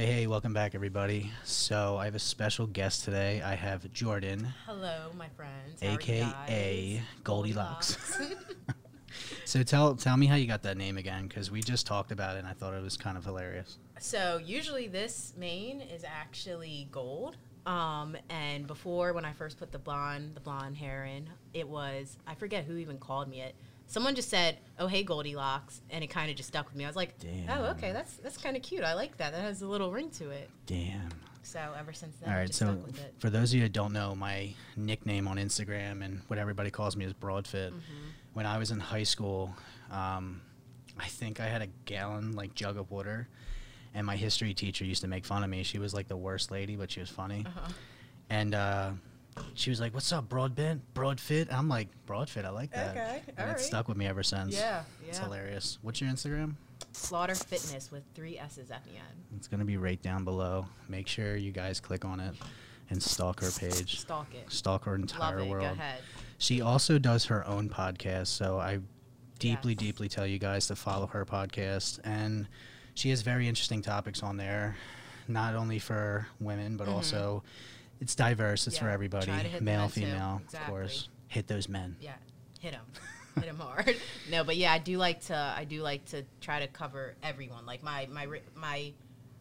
Hey, hey, welcome back, everybody. So, I have a special guest today. I have Jordan, Hello, my friends. How aka guys? Goldilocks. so, tell tell me how you got that name again, because we just talked about it, and I thought it was kind of hilarious. so usually this mane is actually gold. Um, and before when I first put the blonde the blonde hair in, it was I forget who even called me it. Someone just said, "Oh hey Goldilocks," and it kind of just stuck with me. I was like, Damn. "Oh okay, that's that's kind of cute. I like that. That has a little ring to it." Damn. So ever since then, All I just so stuck with it. for those of you that don't know, my nickname on Instagram and what everybody calls me is Broadfit. Mm-hmm. When I was in high school, um, I think I had a gallon like jug of water, and my history teacher used to make fun of me. She was like the worst lady, but she was funny. Uh-huh. And uh, she was like, "What's up, Broadbit? Broadfit?" I'm like, "Broadfit, I like that." Okay, and all it's right. stuck with me ever since. Yeah, yeah, It's hilarious. What's your Instagram? Slaughter Fitness with three S's at the end. It's gonna be right down below. Make sure you guys click on it and stalk her page. Stalk it. Stalk her Love entire it. world. Go ahead. She also does her own podcast, so I deeply, Yes. deeply tell you guys to follow her podcast. And she has very interesting topics on there, not only for women, but Mhm. also it's diverse. It's for everybody, try to hit the male, female, of course. Hit those men. Yeah, hit them. hit them hard. No, but yeah, I do like to. I do like to try to cover everyone. Like my my my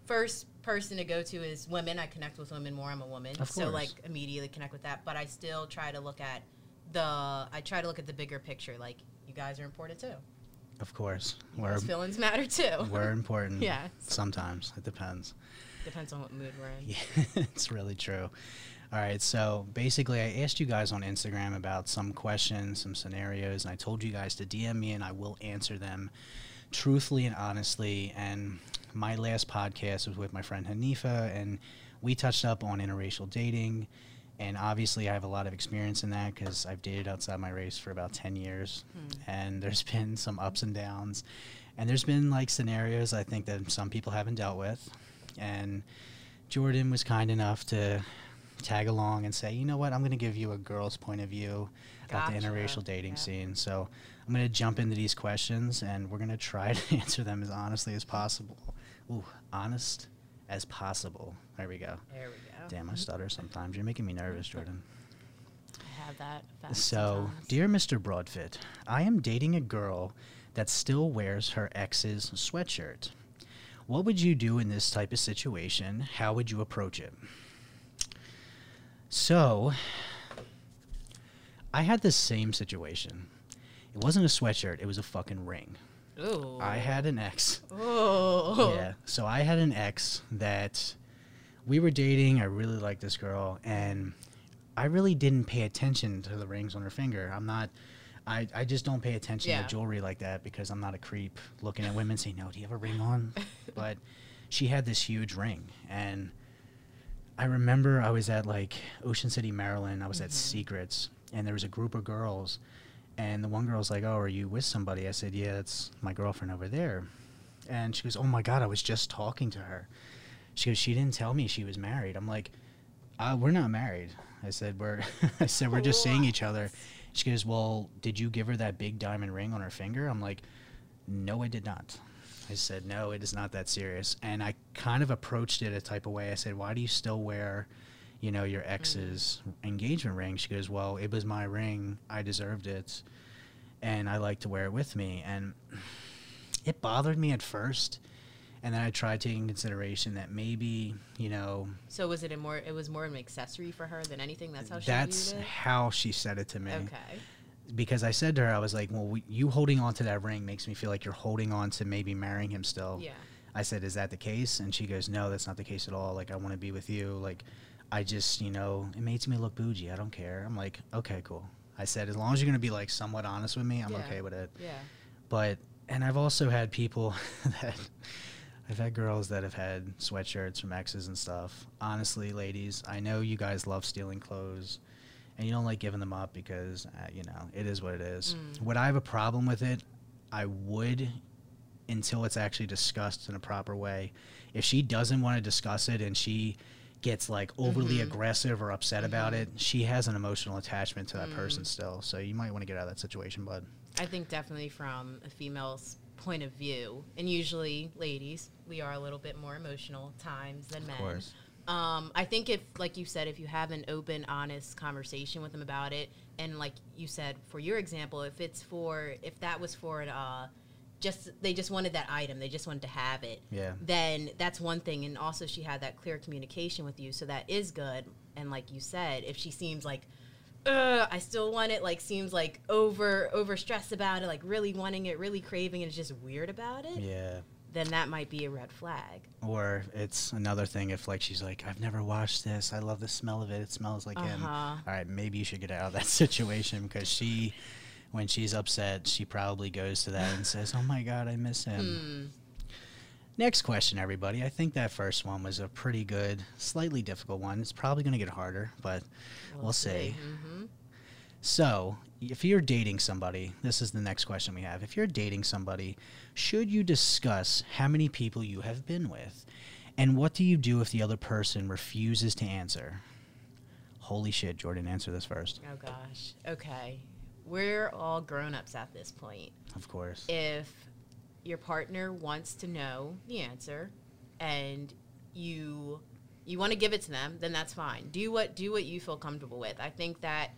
first person to go to is women. I connect with women more. I'm a woman, Of so like immediately connect with that. But I still try to look at the. I try to look at the bigger picture. Like you guys are important too. Of course, we're feelings matter too. we're important. Yeah. Sometimes it depends. Depends on what mood we're in. Yeah, it's really true. All right, so basically, I asked you guys on Instagram about some questions, some scenarios, and I told you guys to DM me, and I will answer them truthfully and honestly. And my last podcast was with my friend Hanifa, and we touched up on interracial dating. And obviously, I have a lot of experience in that because I've dated outside my race for about 10 years. Hmm. And there's been some ups and downs. And there's been like scenarios I think that some people haven't dealt with. And Jordan was kind enough to tag along and say, you know what, I'm going to give you a girl's point of view about the interracial dating Yeah. scene. So I'm going to jump into these questions and we're going to try to answer them as honestly as possible. Ooh, honest as possible. There we go. There we go. Damn, I stutter sometimes. You're making me nervous, Jordan. I have that. So, sometimes. dear Mr. Broadfit, I am dating a girl that still wears her ex's sweatshirt. What would you do in this type of situation? How would you approach it? So, I had the same situation. It wasn't a sweatshirt, it was a fucking ring. Ooh. I had an ex. Oh. Yeah. So I had an ex that we were dating. I really liked this girl, and I really didn't pay attention to the rings on her finger. I'm not. I, I just don't pay attention Yeah. to jewelry like that because I'm not a creep looking at women saying, "No, do you have a ring on?" but she had this huge ring, and I remember I was at like Ocean City, Maryland. I was at Secrets, and there was a group of girls, and the one girl's like, "Oh, are you with somebody?" I said, "Yeah, it's my girlfriend over there." And she goes, "Oh my god, I was just talking to her." She goes, "She didn't tell me she was married." I'm like, uh, "We're not married." I said, "We're," I said, "We're just seeing each other." She goes, "Well, did you give her that big diamond ring on her finger?" I'm like, "No, I did not." I said, "No, it is not that serious." And I kind of approached it a type of way. I said, "Why do you still wear?" You know your mm-hmm. ex's engagement ring. She goes, "Well, it was my ring. I deserved it, and I like to wear it with me." And it bothered me at first, and then I tried taking consideration that maybe you know So was it a more? It was more of an accessory for her than anything. That's how she that's how she said it to me. Okay. Because I said to her, I was like, "Well, we, you holding on to that ring makes me feel like you're holding on to maybe marrying him still." Yeah. I said, "Is that the case?" And she goes, "No, that's not the case at all. Like, I want to be with you. Like, I just, you know, it makes me look bougie. I don't care." I'm like, "Okay, cool." I said, "As long as you're gonna be like somewhat honest with me, I'm Yeah. okay with it." Yeah. But and I've also had people that I've had girls that have had sweatshirts from exes and stuff. Honestly, ladies, I know you guys love stealing clothes and you don't like giving them up because uh, you know it is what it is. Mm. Would I have a problem with it? I would until it's actually discussed in a proper way. If she doesn't want to discuss it and she gets like overly Mhm. aggressive or upset about Mhm. it, she has an emotional attachment to that Mm. person still. So you might want to get out of that situation, bud. I think definitely from a female's point of view, and usually, ladies, we are a little bit more emotional times than men. Of course. Um, I think if, like you said, if you have an open, honest conversation with them about it, and like you said, for your example, if it's for, if that was for an, uh, just they just wanted that item, they just wanted to have it. Yeah. Then that's one thing, and also she had that clear communication with you, so that is good. And like you said, if she seems like, Ugh, I still want it, like seems like over over stressed about it, like really wanting it, really craving, and is just weird about it, Yeah. Then that might be a red flag. Or it's another thing if like she's like, I've never washed this. I love the smell of it. It smells like him. Uh-huh. All right, maybe you should get out of that situation because she, when she's upset, she probably goes to that and says, "Oh my God, I miss him." Next question, everybody. I think that first one was a pretty good, slightly difficult one. It's probably going to get harder, but we'll, see. hmm So, if you're dating somebody, this is the next question we have. If you're dating somebody, should you discuss how many people you have been with? And what do you do if the other person refuses to answer? Holy shit, Jordan, answer this first. Oh gosh. Okay. We're all grown ups at this point. Of course. If your partner wants to know the answer and you you want to give it to them, then that's fine. Do what do what you feel comfortable with. I think that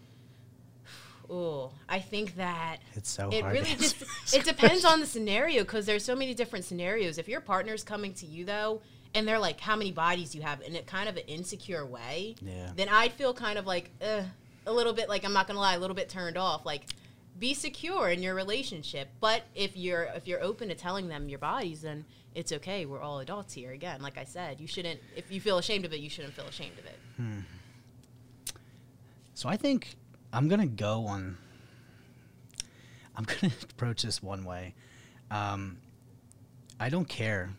oh, I think that It's so it hard. really just it depends on the scenario because there's so many different scenarios. If your partner's coming to you though, and they're like, "How many bodies do you have?" in a kind of an insecure way, Yeah. then I'd feel kind of like uh, a little bit like I'm not gonna lie, a little bit turned off. Like, be secure in your relationship. But if you're if you're open to telling them your bodies, then it's okay. We're all adults here. Again, like I said, you shouldn't. If you feel ashamed of it, you shouldn't feel ashamed of it. So I think I'm gonna go on. I'm gonna approach this one way. Um, I don't care,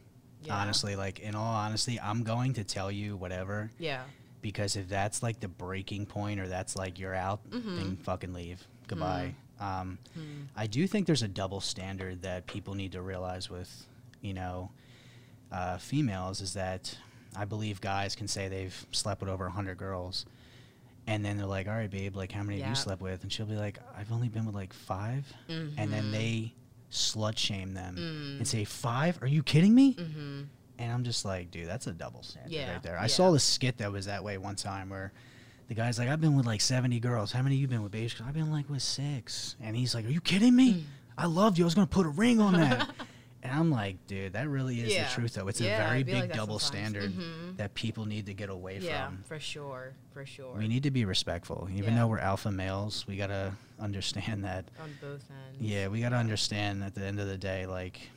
Yeah. honestly. Like in all honesty, I'm going to tell you whatever Yeah. because if that's like the breaking point or that's like you're out, Mm-hmm. then fucking leave. Goodbye. Um, Hmm. I do think there's a double standard that people need to realize with, you know, uh, females is that I believe guys can say they've slept with over 100 girls. And then they're like, all right, babe, like, how many have you slept with? And she'll be like, I've only been with like 5 And Mm-hmm. then they slut shame them Mm. and say, five? Are you kidding me? Mm-hmm. And I'm just like, dude, that's a double standard Yeah, right there. I yeah. saw the skit that was that way one time where the guy's like, I've been with like 70 girls. How many have you been with, babe? I've been like with six. And he's like, Are you kidding me? Mm. I loved you. I was going to put a ring on that. and I'm like, dude, that really is Yeah. the truth, though. It's Yeah, a very big like double standard Mhm. that people need to get away Yeah, from. for sure, for sure. We need to be respectful. Even Yeah. though we're alpha males, we got to understand that on both ends. yeah, we got to understand at the end of the day, like,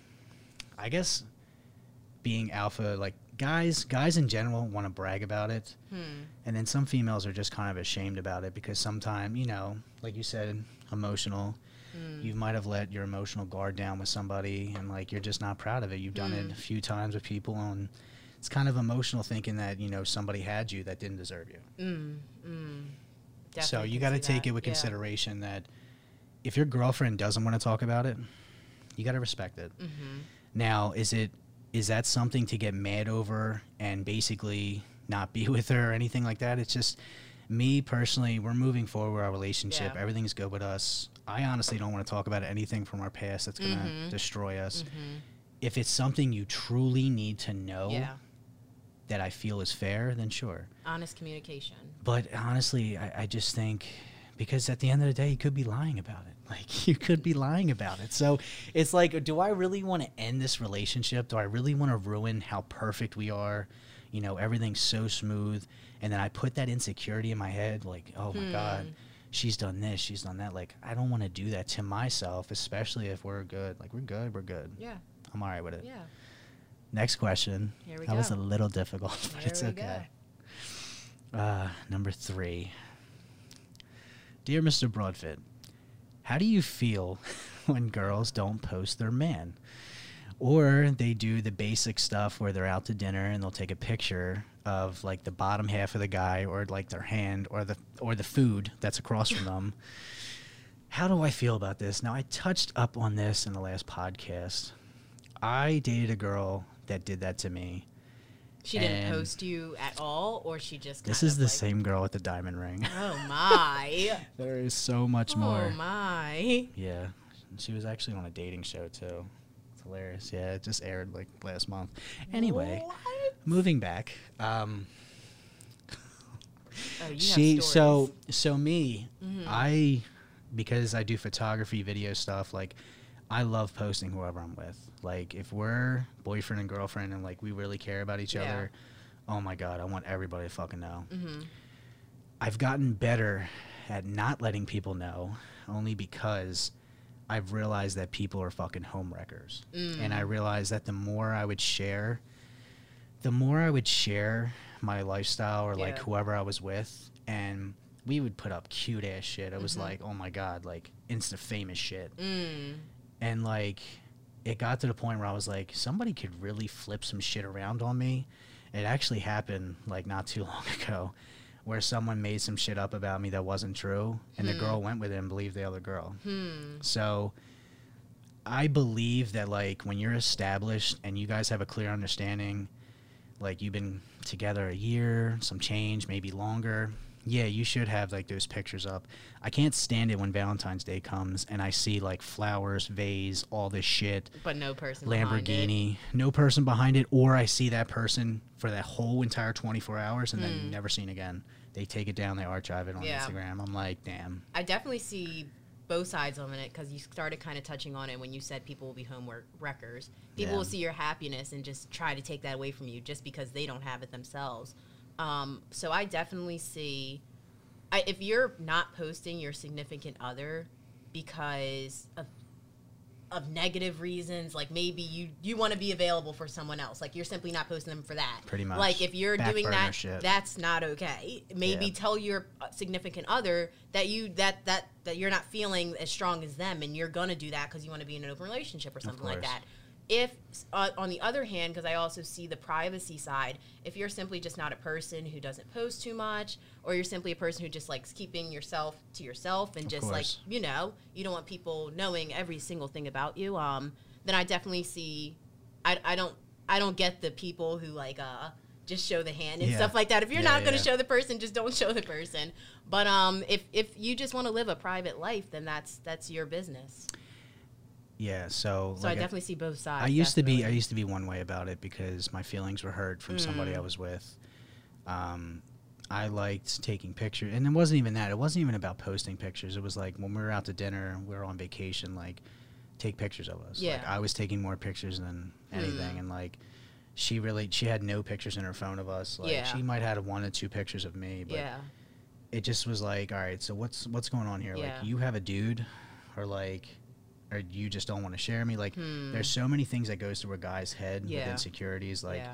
I guess being alpha, like guys, guys in general want to brag about it, Hmm. and then some females are just kind of ashamed about it because sometimes, you know, like you said, emotional. Hmm. You might have let your emotional guard down with somebody, and like you're just not proud of it. You've done Mm. it a few times with people, and it's kind of emotional thinking that you know somebody had you that didn't deserve you. Mm, mm. so you got to take that. it with Yeah. consideration that if your girlfriend doesn't want to talk about it, you got to respect it. Mhm. Now, is it is that something to get mad over and basically not be with her or anything like that? It's just me personally. We're moving forward our relationship. Yeah. Everything's good with us. I honestly don't want to talk about anything from our past that's gonna Mhm. destroy us. Mhm. If it's something you truly need to know Yeah. that I feel is fair, then sure. Honest communication. But honestly, I, I just think because at the end of the day, you could be lying about it. Like you could be lying about it. So it's like, do I really want to end this relationship? Do I really want to ruin how perfect we are? You know, everything's so smooth, and then I put that insecurity in my head, like, oh my god, Hmm. She's done this, she's done that. Like, I don't want to do that to myself, especially if we're good. Like, we're good, we're good. Yeah. I'm all right with it. Yeah. Next question. Here we that was a little difficult, but There it's okay. Uh, number three. Dear Mr. Broadfit, how do you feel when girls don't post their man? Or they do the basic stuff where they're out to dinner and they'll take a picture of like the bottom half of the guy or like their hand or the or the food that's across from them. How do I feel about this? Now I touched up on this in the last podcast. I dated a girl that did that to me. She didn't post you at all, or she just. This is the like, same girl with the diamond ring. Oh my. there is so much oh, more. Oh my. Yeah, she was actually on a dating show too. Hilarious. Yeah, it just aired like last month. Anyway, What? moving back. Um, Oh, you have she so. Mm-hmm. so me i because i do photography video stuff like i love posting whoever i'm with like if we're boyfriend and girlfriend and like we really care about each Yeah. other oh my god i want everybody to fucking know Mhm. i've gotten better at not letting people know only because i've realized that people are fucking home wreckers and i realized that the more i would share the more I would share my lifestyle or like whoever I was with, and we would put up cute ass shit. It was Mhm. like, oh my god, like insta famous shit, Mm. and like it got to the point where I was like, somebody could really flip some shit around on me. It actually happened like not too long ago, where someone made some shit up about me that wasn't true, and the Hmm. girl went with it and believed the other girl. Hmm. So I believe that like when you're established and you guys have a clear understanding, like you've been together a year, some change, maybe longer. Yeah, you should have like those pictures up. I can't stand it when Valentine's Day comes and I see like flowers, vase, all this shit, But no person. behind it. Lamborghini, no person behind it, or I see that person for that whole entire 24 hours and then Hmm. never seen again. They take it down, they archive it on Yeah. Instagram. I'm like, damn. I definitely see both sides of it because you started kind of touching on it when you said people will be homework wreckers. People Yeah. will see your happiness and just try to take that away from you just because they don't have it themselves. Um, so I definitely see, I, if you're not posting your significant other because of of negative reasons, like maybe you you want to be available for someone else, like you're simply not posting them for that. Pretty much. Like if you're Back doing that, shit. that's not okay. Maybe Yeah. tell your uh, significant other that you that that that you're not feeling as strong as them, and you're gonna do that because you want to be in an open relationship or something like that. If uh, on the other hand, because I also see the privacy side, if you're simply just not a person who doesn't post too much, or you're simply a person who just likes keeping yourself to yourself and Of just like you know you don't want people knowing every single thing about you, um, then I definitely see. I, I don't I don't get the people who like uh just show the hand and Yeah. stuff like that. If you're Yeah, not going to yeah. show the person, just don't show the person. But um, if if you just want to live a private life, then that's that's your business. Yeah, so So like I definitely see both sides. I used to be I used to be one way about it because my feelings were hurt from somebody I Mm. was with. Um, I liked taking pictures, and it wasn't even that. It wasn't even about posting pictures. It was like when we were out to dinner, we were on vacation. Like, take pictures of us. Like Yeah. I was taking more pictures than anything, Mm. and like she really she had no pictures in her phone of us. Like Yeah. she might have had one or two pictures of me, but yeah, it just was like, all right, so what's what's going on here? Yeah. Like you have a dude, or like, or you just don't want to share me? Like, Hmm. there's so many things that goes through a guy's head with insecurities. Like, yeah,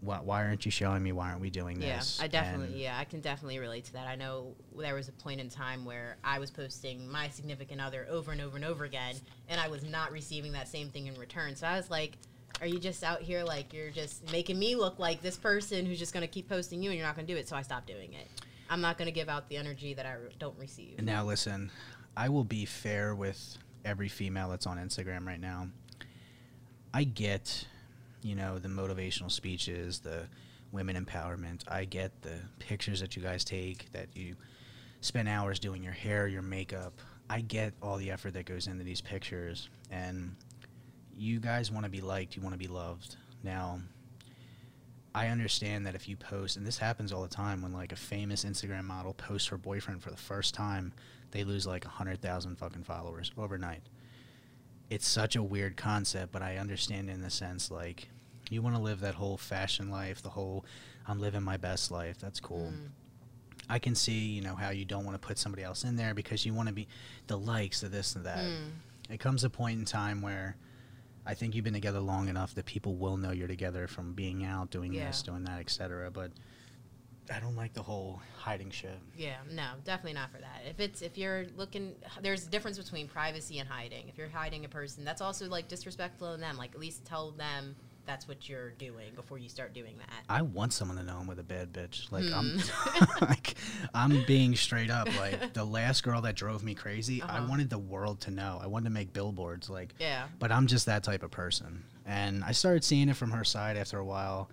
why, why aren't you showing me? Why aren't we doing yeah. this? I definitely, And- yeah, I can definitely relate to that. I know there was a point in time where I was posting my significant other over and over and over again, and I was not receiving that same thing in return. So I was like. Are you just out here like you're just making me look like this person who's just going to keep posting you and you're not going to do it? So I stopped doing it. I'm not going to give out the energy that I don't receive. And now listen, I will be fair with every female that's on Instagram right now. I get, you know, the motivational speeches, the women empowerment. I get the pictures that you guys take, that you spend hours doing your hair, your makeup. I get all the effort that goes into these pictures and you guys want to be liked, you want to be loved. Now, I understand that if you post, and this happens all the time when like a famous Instagram model posts her boyfriend for the first time, they lose like a hundred thousand fucking followers overnight. It's such a weird concept, but I understand in the sense like you want to live that whole fashion life, the whole I'm living my best life. That's cool. Mm. I can see, you know, how you don't want to put somebody else in there because you want to be the likes, of this and that. Mm. It comes a point in time where I think you've been together long enough that people will know you're together from being out, doing Yeah. this, doing that, etc. But I don't like the whole hiding shit. Yeah, no, definitely not for that. If it's if you're looking, there's a difference between privacy and hiding. If you're hiding a person, that's also like disrespectful to them. Like at least tell them that's what you're doing before you start doing that. I want someone to know I'm with a bad bitch. Like Hmm. I'm, like I'm being straight up. Like the last girl that drove me crazy, I Uh-huh. wanted the world to know. I wanted to make billboards. Like, Yeah, but I'm just that type of person. And I started seeing it from her side after a while,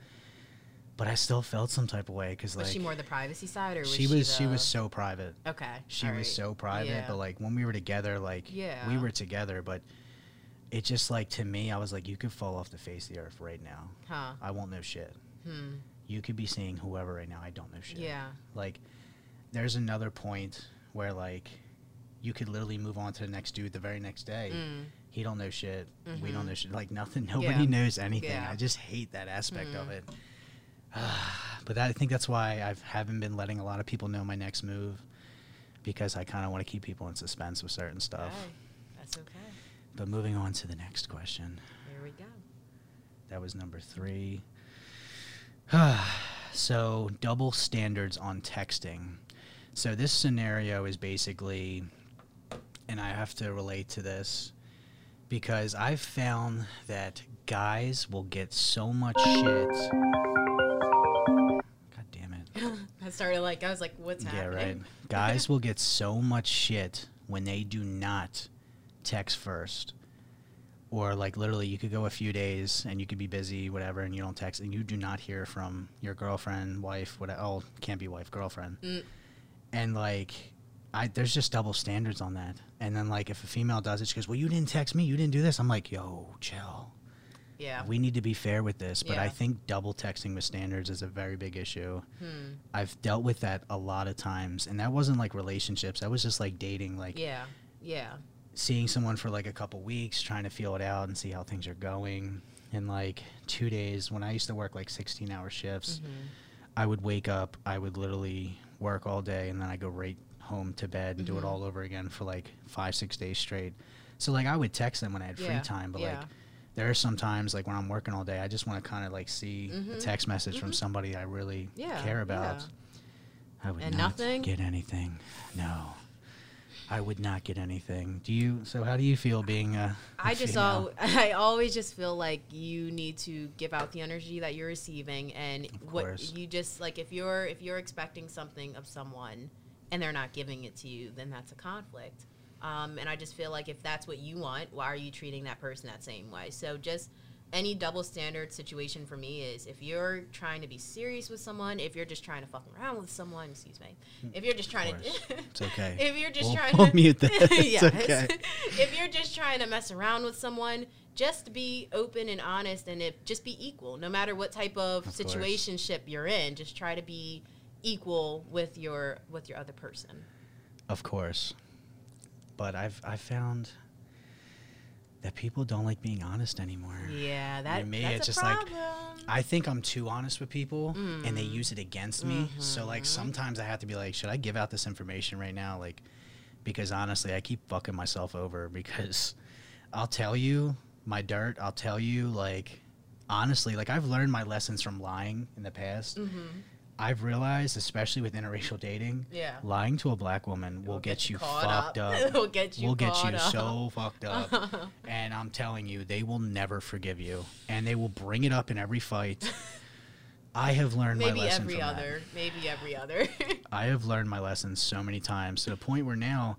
but I still felt some type of way because was like she more the privacy side or was she she was she was so private. okay? She all was right. so private, Yeah. but like when we were together, like yeah. we were together, but it just like to me, I was like, you could fall off the face of the earth right now. Huh. I won't know shit. Hmm. You could be seeing whoever right now. I don't know shit. Yeah. Like, there's another point where like you could literally move on to the next dude the very next day. Mm. He don't know shit. We Mhm. don't know shit. Like nothing. Nobody Yeah. knows anything. Yeah. I just hate that aspect of Mhm. it. but that, I think that's why I haven't been letting a lot of people know my next move because I kind of want to keep people in suspense with certain stuff. But moving on to the next question. There we go. That was number three. so, double standards on texting. So, this scenario is basically, and I have to relate to this because I've found that guys will get so much shit. God damn it. I started like I was like, what's Yeah, happening? right. Guys will get so much shit when they do not text first. Or like literally you could go a few days and you could be busy, whatever, and you don't text and you do not hear from your girlfriend, wife, whatever oh, can't be wife, girlfriend. Mm. And like I there's just double standards on that. And then like if a female does it, she goes, Well you didn't text me, you didn't do this. I'm like, yo, chill. Yeah. We need to be fair with this, but I think double texting with standards is a very big issue. Hmm. I've dealt with that a lot of times, and that wasn't like relationships. That was just like dating, like Yeah. Yeah. Seeing someone for like a couple weeks, trying to feel it out and see how things are going. In like two days, when I used to work like 16 hour shifts, Mhm. I would wake up, I would literally work all day, and then I go right home to bed and do it Mhm. all over again for like five, six days straight. So like I would text them when I had free time, but yeah. like there are some times like when I'm working all day, I just want to kind of like see a Mhm. text message from Mhm. somebody I really Yeah, care about. yeah. I would And not nothing? get anything. No, I would not get anything. Do you? So how do you feel being a? a I just female? al- I always just feel like you need to give out the energy that you're receiving and what you just like if you're if you're expecting something of someone and they're not giving it to you then that's a conflict. Um, and I just feel like if that's what you want, why are you treating that person that same way? So just any double standard situation for me is if you're trying to be serious with someone, if you're just trying to fuck around with someone, excuse me, hmm. if you're just trying to. It's okay. if you're just We'll- trying we'll to mute that. It's yes. okay. if you're just trying to mess around with someone, just be open and honest, and if just be equal, no matter what type of, Of course. situationship you're in. Just try to be equal with your with your other person. Of course, but I've I found that people don't like being honest anymore. Yeah, that me, that's it's a just like, problem. I think I'm too honest with people and they Mm. use it against me. So like Mhm. sometimes I have to be like, should I give out this information right now? Like because honestly, I keep fucking myself over because I'll tell you my dirt, I'll tell you like honestly, like I've learned my lessons from lying in the past. Mhm. I've realized, especially with interracial dating, Yeah. lying to a black woman will It'll get, you fucked up. will get you will get you up. so fucked up. and I'm telling you, they will never forgive you, and they will bring it up in every fight. I have learned my maybe lesson every from that. other, maybe every other. I have learned my lesson so many times to the point where now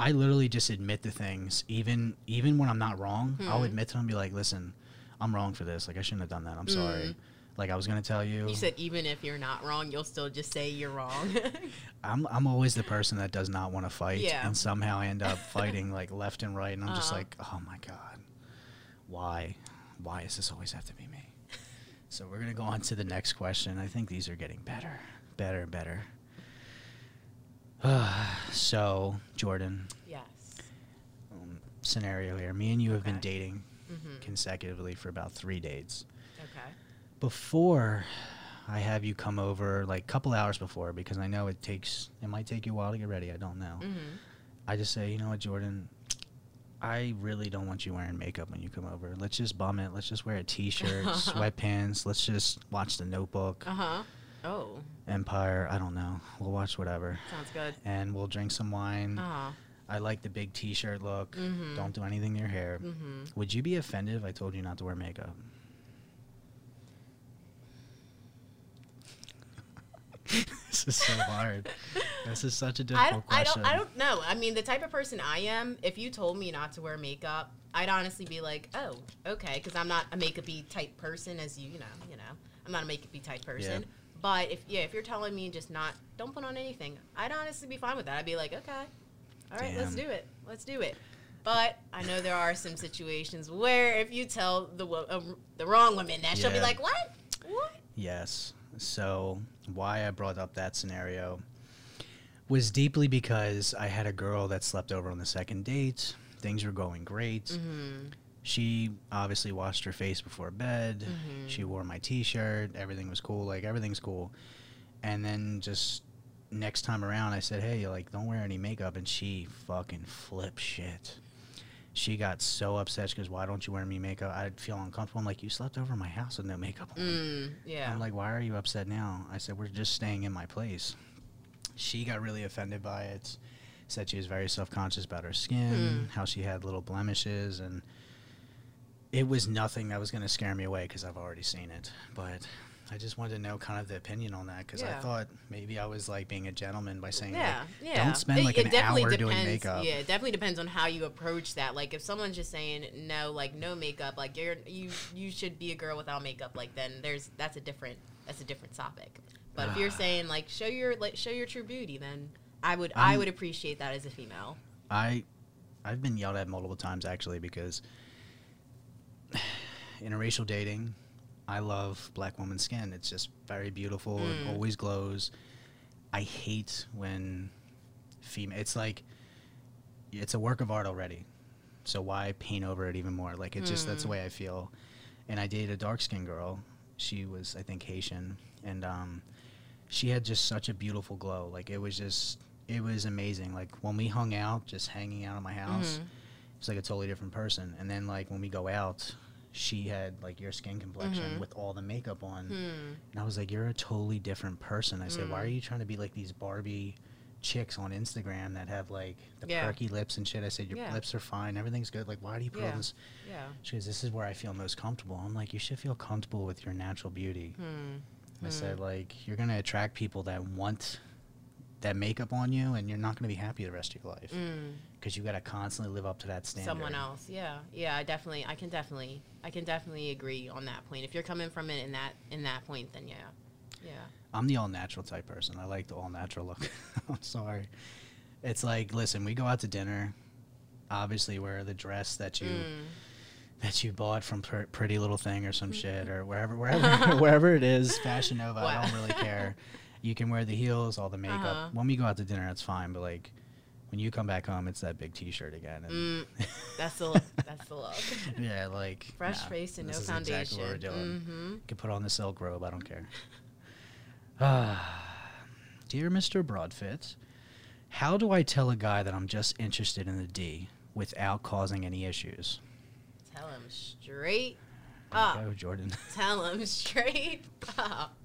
I literally just admit the things, even even when I'm not wrong. I'll Hmm. admit to them, and be like, "Listen, I'm wrong for this. Like I shouldn't have done that. I'm sorry." Like I was gonna tell you, you said even if you're not wrong, you'll still just say you're wrong. I'm I'm always the person that does not want to fight, Yeah. and somehow I end up fighting like left and right, and I'm just Uh-huh. like, oh my god, why, why does this always have to be me? So we're gonna go on to the next question. I think these are getting better, better, better. so Jordan, yes. um, scenario here. Me and you have been Okay. dating hmm consecutively for about three dates. Before I have you come over, like a couple hours before, because I know it takes it might take you a while to get ready. I don't know. hmm I just say, you know what, Jordan, I really don't want you wearing makeup when you come over. Let's just bum it. Let's just wear a t-shirt, sweatpants. Let's just watch The Notebook, Uh huh. Oh, Empire. I don't know. We'll watch whatever, sounds good. and we'll drink some wine. Uh huh. I like the big t-shirt look. Mhm. Don't do anything to your hair. Mm-hmm. Would you be offended if I told you not to wear makeup? this is so hard. This is such a difficult I question. don't I don't know. I mean, the type of person I am, if you told me not to wear makeup, I'd honestly be like, "Oh, okay," because I'm not a makeupy type person, as you you know, you know, I'm not a makeupy type person. But if yeah, if you're telling me just not don't put on anything, I'd honestly be fine with that. I'd be like, "Okay, all right, let's do it, let's do it." But I know there are some situations where if you tell the wo- uh, the wrong woman that, she'll be like, "What? What?" Yes. So, why I brought up that scenario was deeply because I had a girl that slept over on the second date. Things were going great. Mm-hmm. She obviously washed her face before bed. Mhm. She wore my t shirt. Everything was cool. Like, everything's cool. And then just next time around, I said, hey, like, don't wear any makeup. And she fucking flipped shit. She got so upset. She goes, why don't you wear me makeup? I'd feel uncomfortable. I'm like, you slept over my house with no makeup on. Mm, yeah. I'm like, why are you upset now? I said, we're just staying in my place. She got really offended by it. Said she was very self conscious about her skin, Hmm. how she had little blemishes, and it was nothing that was going to scare me away because I've already seen it. But I just wanted to know kind of the opinion on that because I thought maybe I was like being a gentleman by saying, yeah, like, yeah. don't spend like an definitely hour depends, doing makeup. Yeah, it definitely depends on how you approach that. Like if someone's just saying no, like no makeup, like you're you you should be a girl without makeup. Like then there's that's a different that's a different topic. But if you're saying like show your like show your true beauty, then I would I Um, would appreciate that as a female. I I've been yelled at multiple times actually because interracial dating, I love black woman's skin. It's just very beautiful. Mm. It always glows. I hate when female. It's like it's a work of art already. So why paint over it even more? Like it's just that's the Mm. way I feel. And I dated a dark skinned girl. She was I think Haitian, and um, she had just such a beautiful glow. Like it was just it was amazing. Like when we hung out, just hanging out at my house, Mhm. it's like a totally different person. And then like when we go out, she had like your skin complexion Mhm. with all the makeup on. Hmm. And I was like, You're a totally different person. I said, Why Mm. are you trying to be like these Barbie chicks on Instagram that have like the Yeah. perky lips and shit? I said, Your Yeah. lips are fine, everything's good. Like, why do you put all this Yeah. she goes, This is where I feel most comfortable. I'm like, You should feel comfortable with your natural beauty. Hmm. I Hmm. said, like, you're gonna attract people that want that makeup on you and you're not gonna be happy the rest of your life. Mm. Because you gotta constantly live up to that standard. someone else yeah yeah i definitely i can definitely i can definitely agree on that point if you're coming from it in that in that point then yeah yeah I'm the all natural type person. I like the all natural look. I'm sorry. It's like, listen, we go out to dinner. Obviously, wear the dress that you Mm. that you bought from Pr- Pretty Little Thing or some shit or wherever wherever wherever it is, Fashion Nova. I don't really care. You can wear the heels, all the makeup. Uh-huh. When we go out to dinner, it's fine. But like when you come back home, it's that big T-shirt again. And Mm, that's the look. That's the look. yeah, like Fresh nah, face and no foundation. Exactly what we're doing. Mm-hmm. You can put on the silk robe. I don't care. Ah, dear Mr. Broadfit, how do I tell a guy that I'm just interested in the D without causing any issues? Tell him straight up. go, Jordan. Tell him straight up.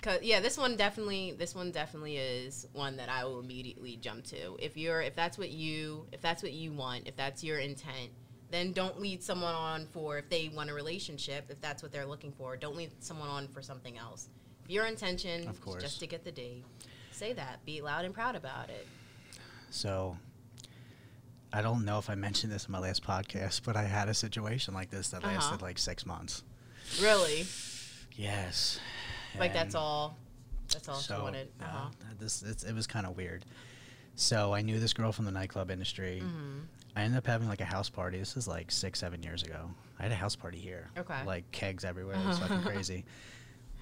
Cause yeah, this one definitely, this one definitely is one that I will immediately jump to. If you're, if that's what you, if that's what you want, if that's your intent, then don't lead someone on for if they want a relationship, if that's what they're looking for. Don't lead someone on for something else. If your intention Of is just to get the date, say that. Be loud and proud about it. So, I don't know if I mentioned this in my last podcast, but I had a situation like this that Uh-huh. lasted like six months. Really, Yes. Like that's all. That's all she wanted. uh, Uh-huh. this it's, it was kind of weird. So I knew this girl from the nightclub industry. Mhm. I ended up having like a house party. This is like six, seven years ago. I had a house party here. Okay. Like kegs everywhere. It was fucking crazy.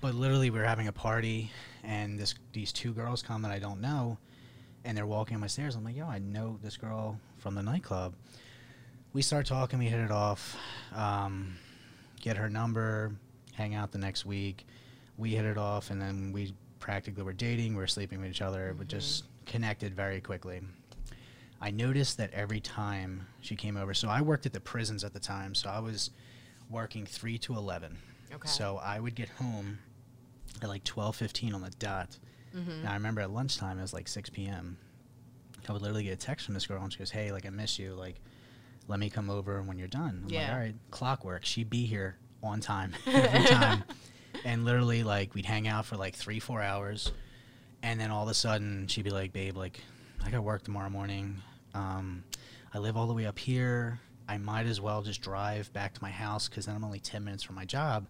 But literally, we were having a party, and this these two girls come that I don't know, and they're walking up my stairs. I'm like, yo, I know this girl from the nightclub. We start talking. We hit it off. Um, get her number. Hang out the next week. We hit it off, and then we practically were dating. We were sleeping with each other. We Mhm. just connected very quickly. I noticed that every time she came over, so I worked at the prisons at the time, so I was working 3 to 11. Okay. So I would get home at like 12:15 on the dot. Mhm. And I remember at lunchtime it was like 6 p.m. I would literally get a text from this girl and she goes, "Hey, like I miss you. Like, let me come over when you're done." I'm like, Yeah. "All right." Clockwork. She'd be here on time every time, and literally like we'd hang out for like three, four hours, and then all of a sudden she'd be like, "Babe, like I got work tomorrow morning. Um, I live all the way up here. I might as well just drive back to my house because then I'm only 10 minutes from my job."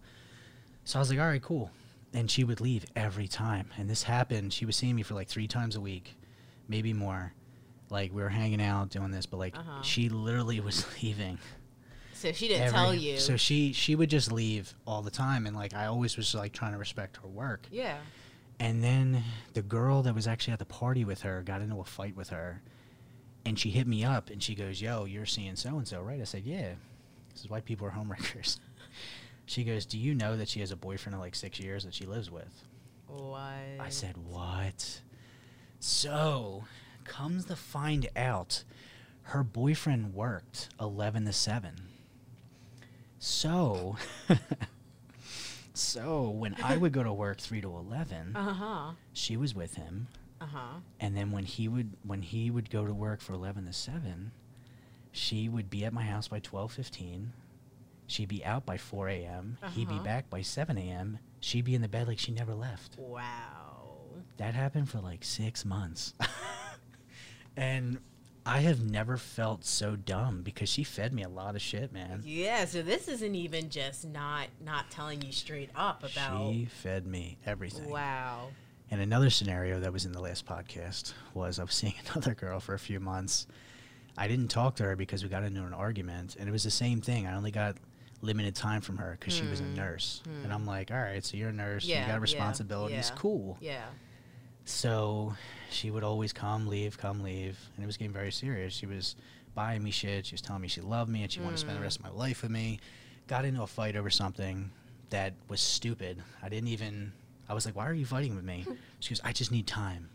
So I was like, "All right, cool." And she would leave every time, and this happened. She was seeing me for like three times a week, maybe more. Like we were hanging out doing this, but like Uh-huh. she literally was leaving. So she didn't every- tell you. So she she would just leave all the time, and like I always was like trying to respect her work. yeah. And then the girl that was actually at the party with her got into a fight with her, and she hit me up and she goes, "Yo, you're seeing so and so, right?" I said, "Yeah." This is why people are homewreckers. she goes, "Do you know that she has a boyfriend of like six years that she lives with?" What? I said, "What?" So, comes to find out, her boyfriend worked eleven to seven. So, so when I would go to work three to eleven, Uh huh. she was with him, Uh huh. and then when he would when he would go to work for eleven to seven, she would be at my house by twelve fifteen. She'd be out by four a.m. He'd be Uh-huh. back by seven a.m. She'd be in the bed like she never left. Wow. That happened for like six months. and I have never felt so dumb because she fed me a lot of shit, man. Yeah. So this isn't even just not not telling you straight up about. She fed me everything. Wow. And another scenario that was in the last podcast was I was seeing another girl for a few months. I didn't talk to her because we got into an argument, and it was the same thing. I only got limited time from her because she was a Hmm. nurse, and Hmm. I'm like, all right, so you're a nurse, Yeah, you got responsibilities, yeah. cool. Yeah. So she would always come, leave, come, leave, and it was getting very serious. She was buying me shit. She was telling me she loved me and she wanted to spend the Mm. rest of my life with me. Got into a fight over something that was stupid. I didn't even. I was like, "Why are you fighting with me?" She goes, "I just need time.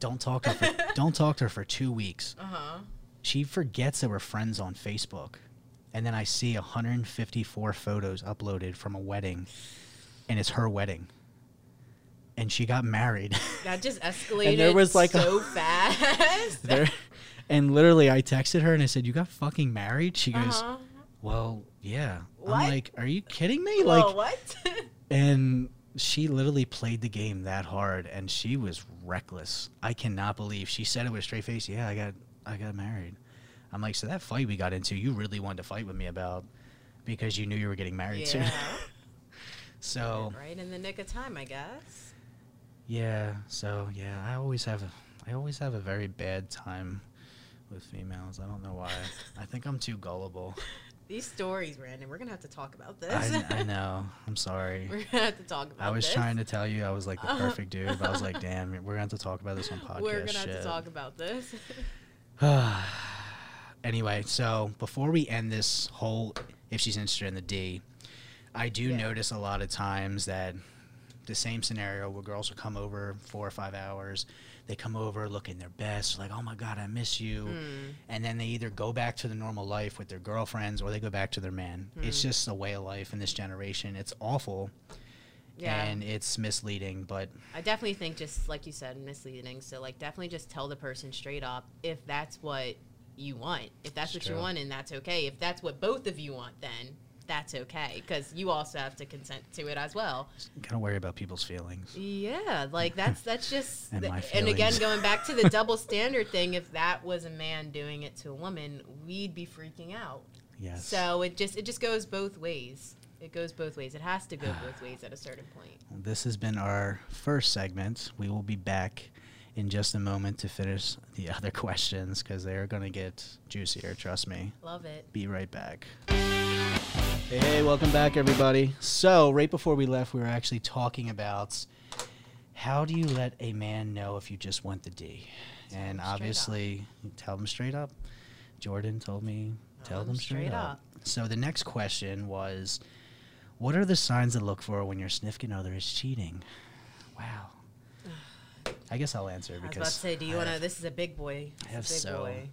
Don't talk to her. For, don't talk to her for two weeks." Uh huh. She forgets that we're friends on Facebook, and then I see 154 photos uploaded from a wedding, and it's her wedding. And she got married. That just escalated and there was, like, a- so fast. there and literally I texted her and I said, "You got fucking married?" She goes, Uh-huh. "Well, yeah." What? I'm like, "Are you kidding me?" Whoa, like what? and she literally played the game that hard and she was reckless. I cannot believe she said it with a straight face, "Yeah, I got I got married." I'm like, "So that fight we got into, you really wanted to fight with me about because you knew you were getting married soon." So, right in the nick of time, I guess. Yeah, so yeah, I always have a I always have a very bad time with females. I don't know why. I think I'm too gullible. These stories, Brandon, we're gonna have to talk about this. I, I know. I'm sorry. we're gonna have to talk about this. I was this. trying to tell you I was like the Uh, perfect dude, but I was like, damn, we're gonna have to talk about this on podcast. We're gonna have to talk about this. anyway, so before we end this whole, if she's interested in the D, I do Yeah. notice a lot of times that the same scenario where girls will come over four or five hours. They come over looking their best, like, oh my God, I miss you. Mm. And then they either go back to the normal life with their girlfriends or they go back to their man. It's Mm. just a way of life in this generation. It's awful Yeah. and it's misleading, but I definitely think just like you said, misleading. So like definitely just tell the person straight up if that's what you want. If that's It's what you want, and that's okay. If that's what both of you want, then that's okay because you also have to consent to it as well. gotta worry about people's feelings. Yeah, like that's that's just And th- and again going back to the double standard thing. If that was a man doing it to a woman, we'd be freaking out. Yes. So it just it just goes both ways. It goes both ways. It has to go both ways at a certain point. This has been our first segment. We will be back in just a moment to finish the other questions because they're going to get juicier, trust me. Love it. Be right back. Hey, welcome back, everybody. So, right before we left, we were actually talking about how do you let a man know if you just want the D? Tell and obviously, tell them straight up. Jordan told me, tell, Tell them 'em straight, straight up. up. So, the next question was what are the signs to look for when your significant other is cheating? Wow. I guess I'll answer I was because about to say, do you want to? This is a big boy. I have so- boy.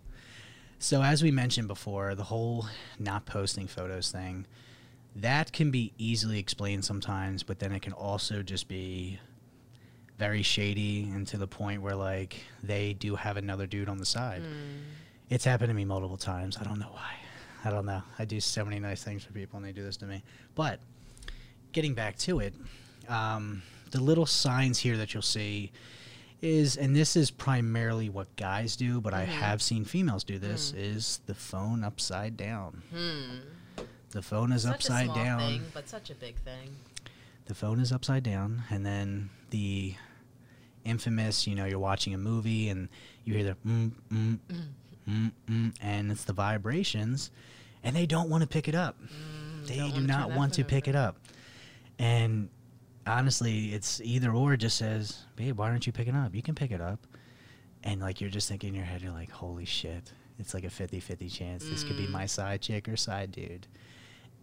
So as we mentioned before, the whole not posting photos thing, that can be easily explained sometimes, but then it can also just be very shady and to the point where like they do have another dude on the side. Mm. It's happened to me multiple times. I don't know why. I don't know. I do so many nice things for people and they do this to me. But getting back to it, um, the little signs here that you'll see is, and this is primarily what guys do, but I Mhm. have seen females do this, is the phone upside down. Hmm. The phone is Such upside a small down. thing, but such a big thing. The phone is upside down, and then the infamous. You know, you're watching a movie and you hear the mm mm mm mm, and it's the vibrations, and they don't want to pick it up. they don't wanna turn not want to phone pick it up, and honestly, it's either or. It just says, "Babe, why aren't you picking up? You can pick it up." And like you're just thinking in your head, you're like, "Holy shit!" It's like a 50-50 chance. This could be Mm. my side chick or side dude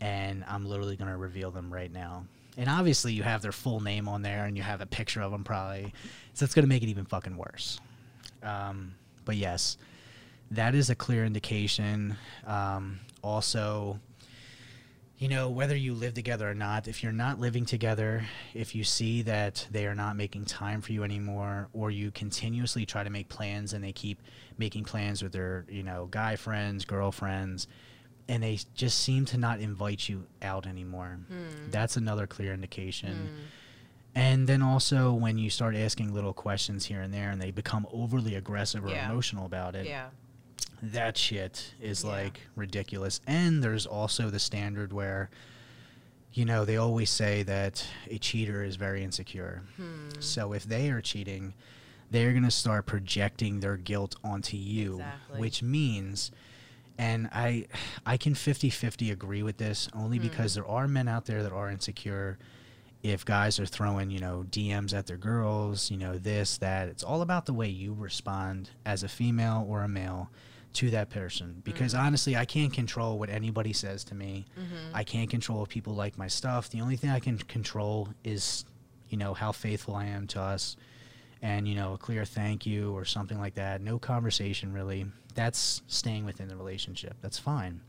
and I'm literally going to reveal them right now. And obviously, you have their full name on there, and you have a picture of them probably, so it's going to make it even fucking worse. Um, but yes, that is a clear indication. Um, also, you know, whether you live together or not, if you're not living together, if you see that they are not making time for you anymore, or you continuously try to make plans and they keep making plans with their, you know, guy friends, girlfriends, and they just seem to not invite you out anymore, Hmm. that's another clear indication. And then also when you start asking little questions here and there and they become overly aggressive or Yeah. emotional about it, Yeah. that shit is Yeah. like ridiculous. And there's also the standard where, you know, they always say that a cheater is very insecure. Hmm. So if they are cheating, they're going to start projecting their guilt onto you, Exactly. which means and I I can 50-50 agree with this only Hmm. because there are men out there that are insecure if guys are throwing, you know, DMs at their girls, you know, this that it's all about the way you respond as a female or a male to that person because Mm-hmm. honestly, I can't control what anybody says to me. Mm-hmm. I can't control if people like my stuff. The only thing I can control is, you know, how faithful I am to us and, you know, a clear thank you or something like that. No conversation really. That's staying within the relationship. That's fine.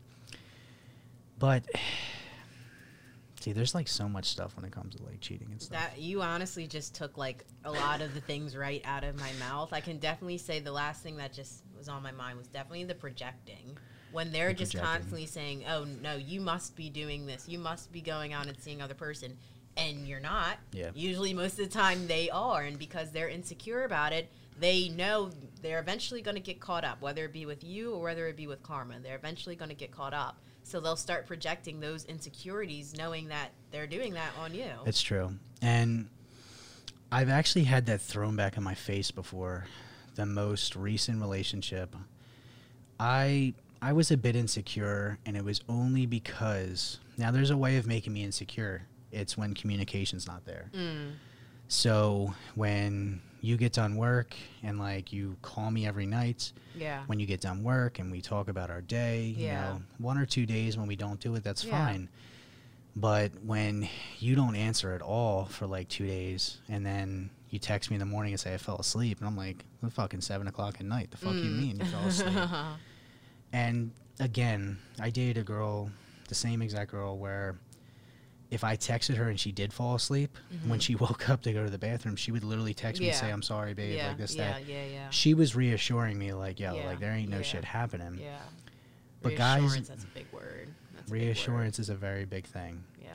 But see, there's like so much stuff when it comes to like cheating and stuff. That you honestly just took like a lot of the things right out of my mouth. I can definitely say the last thing that just was on my mind was definitely the projecting. When they're The just projecting. constantly saying, "Oh no, you must be doing this. You must be going out and seeing other person," and you're not. Yeah. Usually, most of the time, they are, and because they're insecure about it, they know they're eventually going to get caught up, whether it be with you or whether it be with karma. They're eventually going to get caught up. So they'll start projecting those insecurities, knowing that they're doing that on you. It's true. And I've actually had that thrown back in my face before. The most recent relationship, I I was a bit insecure and it was only because now there's a way of making me insecure. It's when communication's not there. Mm. So when you get done work and like you call me every night Yeah. when you get done work and we talk about our day, you Yeah. know, one or two days when we don't do it, that's Yeah. fine. But when you don't answer at all for like two days and then you text me in the morning and say I fell asleep and I'm like, it's fucking seven o'clock at night. The fuck you Mm. mean you fell asleep? and again, I dated a girl, the same exact girl where if I texted her and she did fall asleep, when she woke up to go to the bathroom, she would literally text me and say, Mm-hmm. I'm sorry, babe, yeah, like this, yeah, that yeah, yeah, she was reassuring me like yo Yeah, like there ain't no yeah. shit happening yeah. but guys- Reassurance, that's a big word. That's a big word. reassurance is a very big thing Yeah.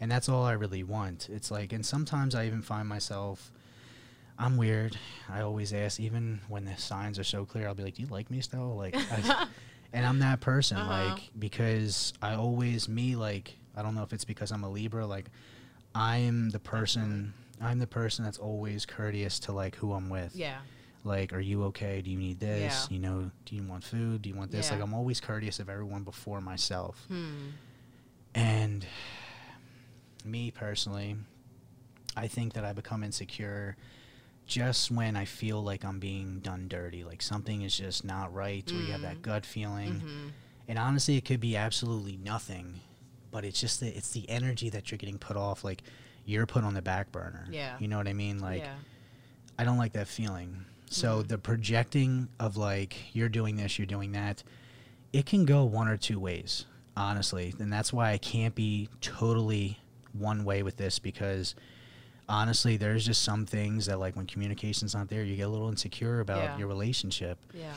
and that's all i really want it's like and sometimes i even find myself i'm weird i always ask even when the signs are so clear i'll be like do you like me still like I, and i'm that person Uh-huh. like because i always me like i don't know if it's because i'm a libra like i'm the person i'm the person that's always courteous to like who i'm with Yeah. like are you okay do you need this Yeah. you know do you want food do you want this like i'm always courteous of everyone before myself Hmm. and me personally i think that i become insecure just when i feel like i'm being done dirty like something is just not right or you have that Mm. gut feeling Mhm. and honestly it could be absolutely nothing but it's just the, it's the energy that you're getting put off like you're put on the back burner Yeah. you know what i mean like yeah. I don't like that feeling. So Mhm. the projecting of like you're doing this, you're doing that, it can go one or two ways, honestly. And that's why I can't be totally one way with this because honestly, there's just some things that like when communication's not there, you get a little insecure about Yeah. your relationship. Yeah.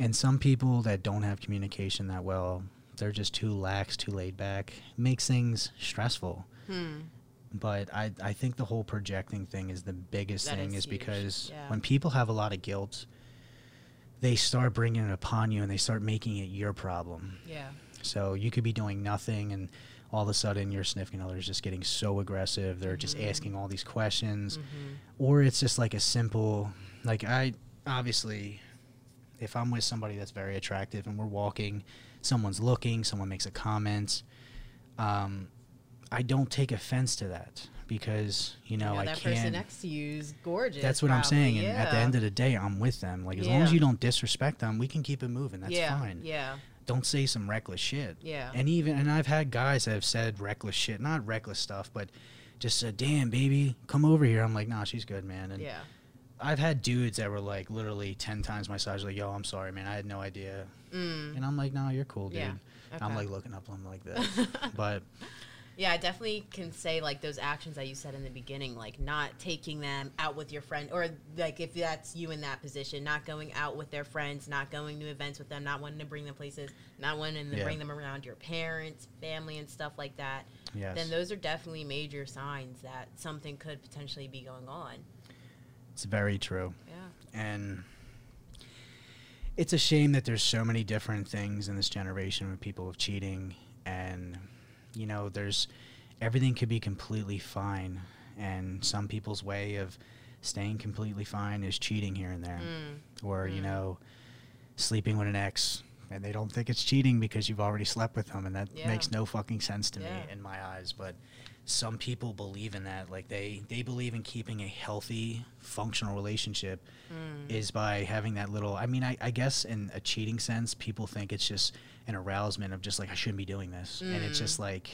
And some people that don't have communication that well, they're just too lax, too laid back, makes things stressful Hmm. but I, I think the whole projecting thing is the biggest That thing is is because yeah. when people have a lot of guilt they start bringing it upon you and they start making it your problem Yeah. So you could be doing nothing and all of a sudden your significant other is just getting so aggressive. They're just Mhm. asking all these questions. Mhm. Or it's just like a simple, like I obviously, if I'm with somebody that's very attractive and we're walking, someone's looking, someone makes a comment, um, I don't take offense to that because, you know, You I that can't. person next to you is gorgeous. That's what I'm saying. And at the end of the day, I'm with them. Like, as long as you don't disrespect them, we can keep it moving. That's yeah, fine. Yeah, Don't say some reckless shit. yeah. And even, and I've had guys that have said reckless shit, not reckless stuff, but just said, damn, baby, come over here. I'm like, nah, she's good, man. And yeah. I've had dudes that were like literally 10 times my size, like, yo, I'm sorry, man. I had no idea. Mm. And I'm like, no, you're cool, dude. Yeah, And I'm like looking up, I'm like this. but Yeah, I definitely can say like those actions that you said in the beginning, like not taking them out with your friend, or like if that's you in that position, not going out with their friends, not going to events with them, not wanting to bring them places, not wanting to Yeah. bring them around your parents, family, and stuff like that. yes. Then those are definitely major signs that something could potentially be going on. it's very true. Yeah. and it's a shame that there's so many different things in this generation with people with cheating and you know there's everything could be completely fine and some people's way of staying completely fine is cheating here and there Mm. or you Mm. know sleeping with an ex and they don't think it's cheating because you've already slept with them and that Yeah. makes no fucking sense to Yeah. me in my eyes but some people believe in that like they they believe in keeping a healthy functional relationship Mm. is by having that little i mean I, I guess in a cheating sense people think it's just an arousement of just like i shouldn't be doing this and it's Mm. just like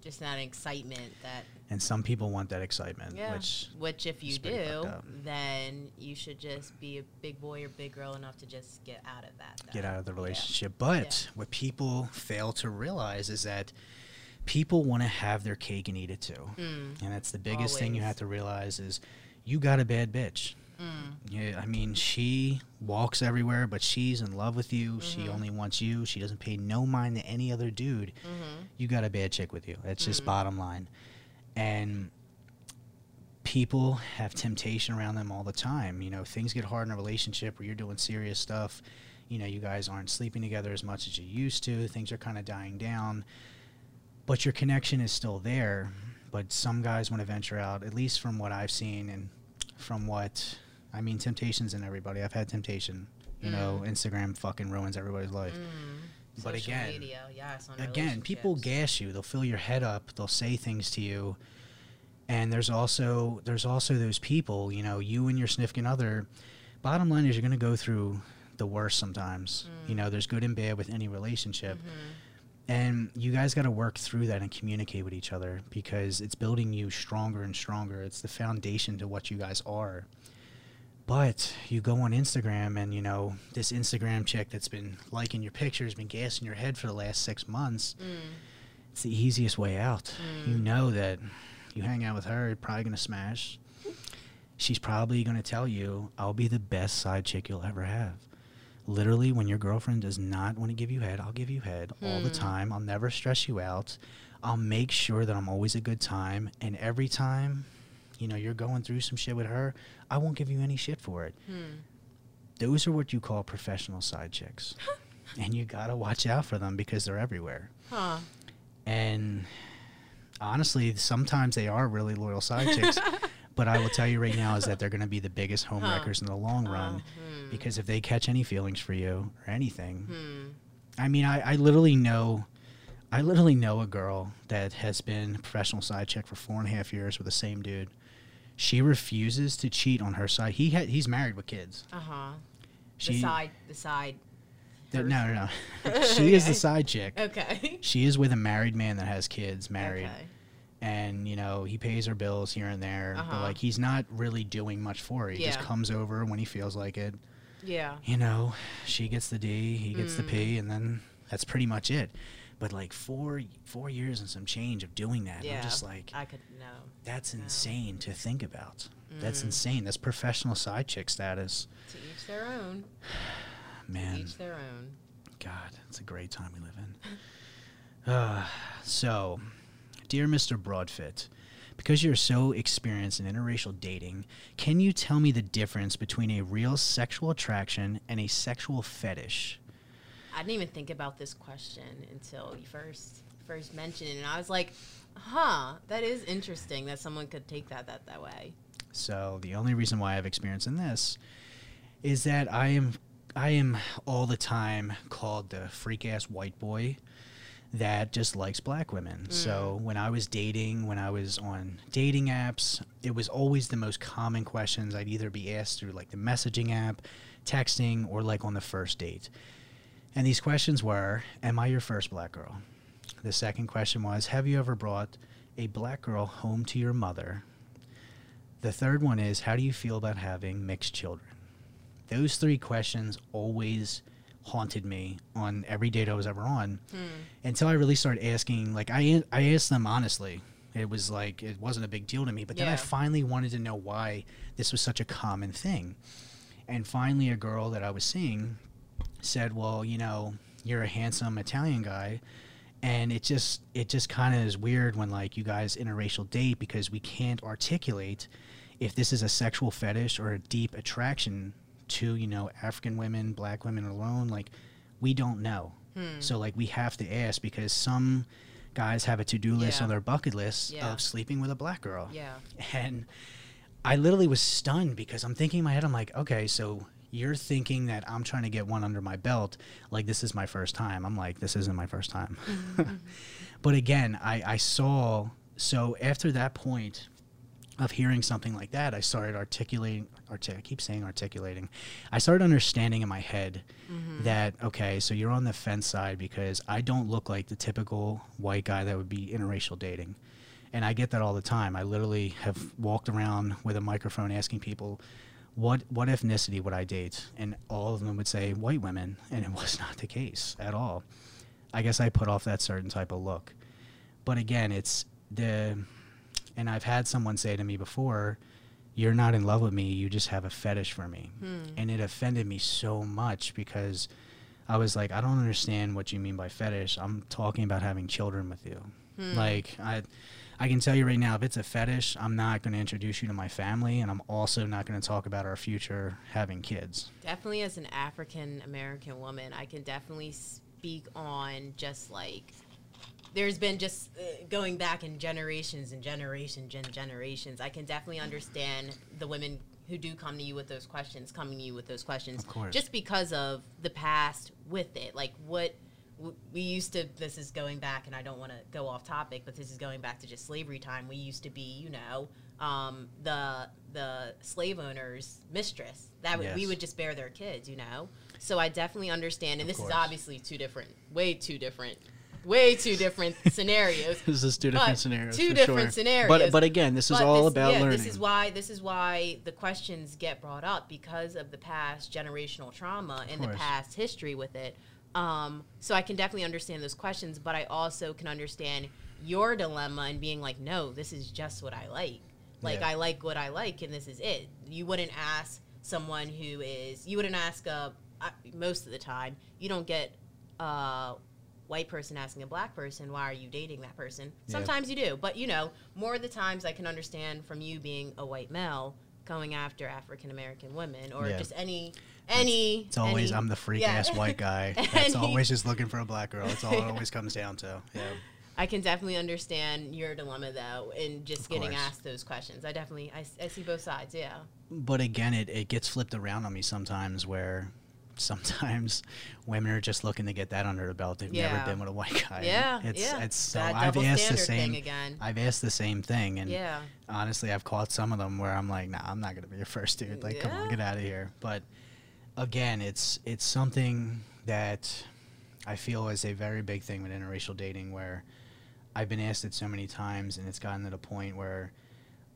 Just that excitement that and some people want that excitement Yeah. which Which, if you is pretty fucked do, then you should just be a big boy or big girl enough to just get out of that. get out of the Yeah. relationship but what people fail to realize is that people want to have their cake and eat it too Mm. and that's the biggest thing you have to realize is you got a bad bitch Mm. Yeah, I mean, she walks everywhere, but she's in love with you. She Mhm. only wants you. She doesn't pay no mind to any other dude. Mm-hmm. You got a bad chick with you. That's just Mhm. bottom line. And people have temptation around them all the time. You know, things get hard in a relationship where you're doing serious stuff. You know, you guys aren't sleeping together as much as you used to. Things are kind of dying down. But your connection is still there. But some guys want to venture out, at least from what I've seen and from what I mean, temptation's in everybody. I've had temptation. You know, Instagram fucking ruins everybody's life. Mm. But Social again- media, yes, Again, people gas you. They'll fill your head up. They'll say things to you. And there's also there's also those people, you know, you and your significant other. Bottom line is you're going to go through the worst sometimes. You Mm. know, there's good and bad with any relationship. Mhm. And you guys got to work through that and communicate with each other because it's building you stronger and stronger. It's the foundation to what you guys are. But you go on Instagram and, you know, this Instagram chick that's been liking your pictures, been gassing your head for the last six months, Mm. it's the easiest way out. You Mm. know that you hang out with her, you're probably going to smash. She's probably going to tell you, I'll be the best side chick you'll ever have. Literally, when your girlfriend does not want to give you head, I'll give you head all the Hmm. time. I'll never stress you out. I'll make sure that I'm always a good time. And every time, you know, you're going through some shit with her, I won't give you any shit for it. Hmm. Those are what you call professional side chicks. and you got to watch out for them because they're everywhere. Huh. And honestly, sometimes they are really loyal side chicks. but I will tell you right now is that they're going to be the biggest home Huh. wreckers in the long Oh, run hmm. because if they catch any feelings for you or anything, Hmm. I mean, I, I literally know, I literally know a girl that has been a professional side chick for four and a half years with the same dude. She refuses to cheat on her side. He had he's married with kids. Uh huh. She the side, the side. th- no no no. she is the side chick. Okay. She is with a married man that has kids, married. Okay. And you know he pays her bills here and there but Uh-huh. like he's not really doing much for her he just comes over when he feels like it Yeah. you know she gets the d he gets the Mm. p and then that's pretty much it but like four four years and some change of doing that Yeah. i'm just like I could no. that's no. insane to think about that's Mm. insane that's professional side chick status To each their own. Man To each their own. God, it's a great time we live in. Uh, so, dear Mr. Broadfit, because you're so experienced in interracial dating, can you tell me the difference between a real sexual attraction and a sexual fetish? I didn't even think about this question until you first first mentioned it, and I was like, "Huh, that is interesting that someone could take that that that way." So the only reason why I have experience in this is that I am I am all the time called the freak ass white boy that just likes black women. Mm. So when I was dating, when I was on dating apps, it was always the most common questions I'd either be asked through like the messaging app, texting, or like on the first date. And these questions were, Am I your first black girl? The second question was, Have you ever brought a black girl home to your mother? The third one is, How do you feel about having mixed children? Those three questions always haunted me on every date I was ever on hmm. until I really started asking. Like, I, I asked them honestly. It was like, it wasn't a big deal to me. But then I finally wanted to know why this was such a common thing. And finally, a girl that I was seeing said, "Well, you know, you're a handsome Italian guy." And it just it just kind of is weird when like you guys interracial date because we can't articulate if this is a sexual fetish or a deep attraction to, you know, African women, black women alone, like we don't know. Hmm. So like we have to ask because some guys have a to-do list Yeah. on their bucket list Yeah. of sleeping with a black girl. Yeah. And I literally was stunned because I'm thinking in my head, I'm like, okay, so you're thinking that I'm trying to get one under my belt, like this is my first time. I'm like, this isn't my first time. Mm-hmm, mm-hmm. but again, I, I saw, so after that point of hearing something like that, I started articulating, arti- I keep saying articulating, I started understanding in my head mm-hmm. that, okay, so you're on the fence side because I don't look like the typical white guy that would be interracial dating and I get that all the time. I literally have walked around with a microphone asking people, "What what ethnicity would I date?" And all of them would say white women, and it was not the case at all. I guess I put off that certain type of look, but again, it's the, and I've had someone say to me before, "You're not in love with me. You just have a fetish for me," hmm. and it offended me so much because. I was like, I don't understand what you mean by fetish. I'm talking about having children with you. Hmm. Like, I, I can tell you right now, if it's a fetish, I'm not going to introduce you to my family, and I'm also not going to talk about our future having kids. Definitely, as an African American woman, I can definitely speak on just like there's been just uh, going back in generations and generations and generations. I can definitely understand the women who do come to you with those questions, coming to you with those questions, Of course. just because of the past with it. Like what we used to. This is going back, and I don't want to go off topic, but this is going back to just slavery time. We used to be, you know, um, the the slave owner's mistress. That would we would just bear their kids, you know. So I definitely understand, and Of this is obviously two different, way too different, way too different scenarios. This is two different scenarios. two different sure. scenarios. But but again, this is But all this- about yeah, learning. This is why this is why the questions get brought up because of the past generational trauma and the past history with it. Um, so I can definitely understand those questions, but I also can understand your dilemma and being like, no, this is just what I like. Like Yeah. I like what I like, and this is it. You wouldn't ask someone who is. You wouldn't ask a. Uh, most of the time, you don't get a white person asking a black person, "Why are you dating that person?" Yeah. Sometimes you do, but you know, more of the times I can understand from you being a white male going after African American women or Yeah. just any any. It's always any- I'm the freak yeah. ass white guy that's Any- always just looking for a black girl. It's all it always comes down to. Yeah. I can definitely understand your dilemma though, in just Of getting course. asked those questions. I definitely I see both sides. Yeah. But again, it, it gets flipped around on me sometimes where sometimes women are just looking to get that under the belt. They've Yeah. never been with a white guy. Yeah, It's yeah. it's so That I've asked the same again. I've asked the same thing and Yeah. honestly I've caught some of them where I'm like, nah, I'm not gonna be your first dude. Like, come on, get out of here. But again, it's it's something that I feel is a very big thing with interracial dating where I've been asked it so many times and it's gotten to the point where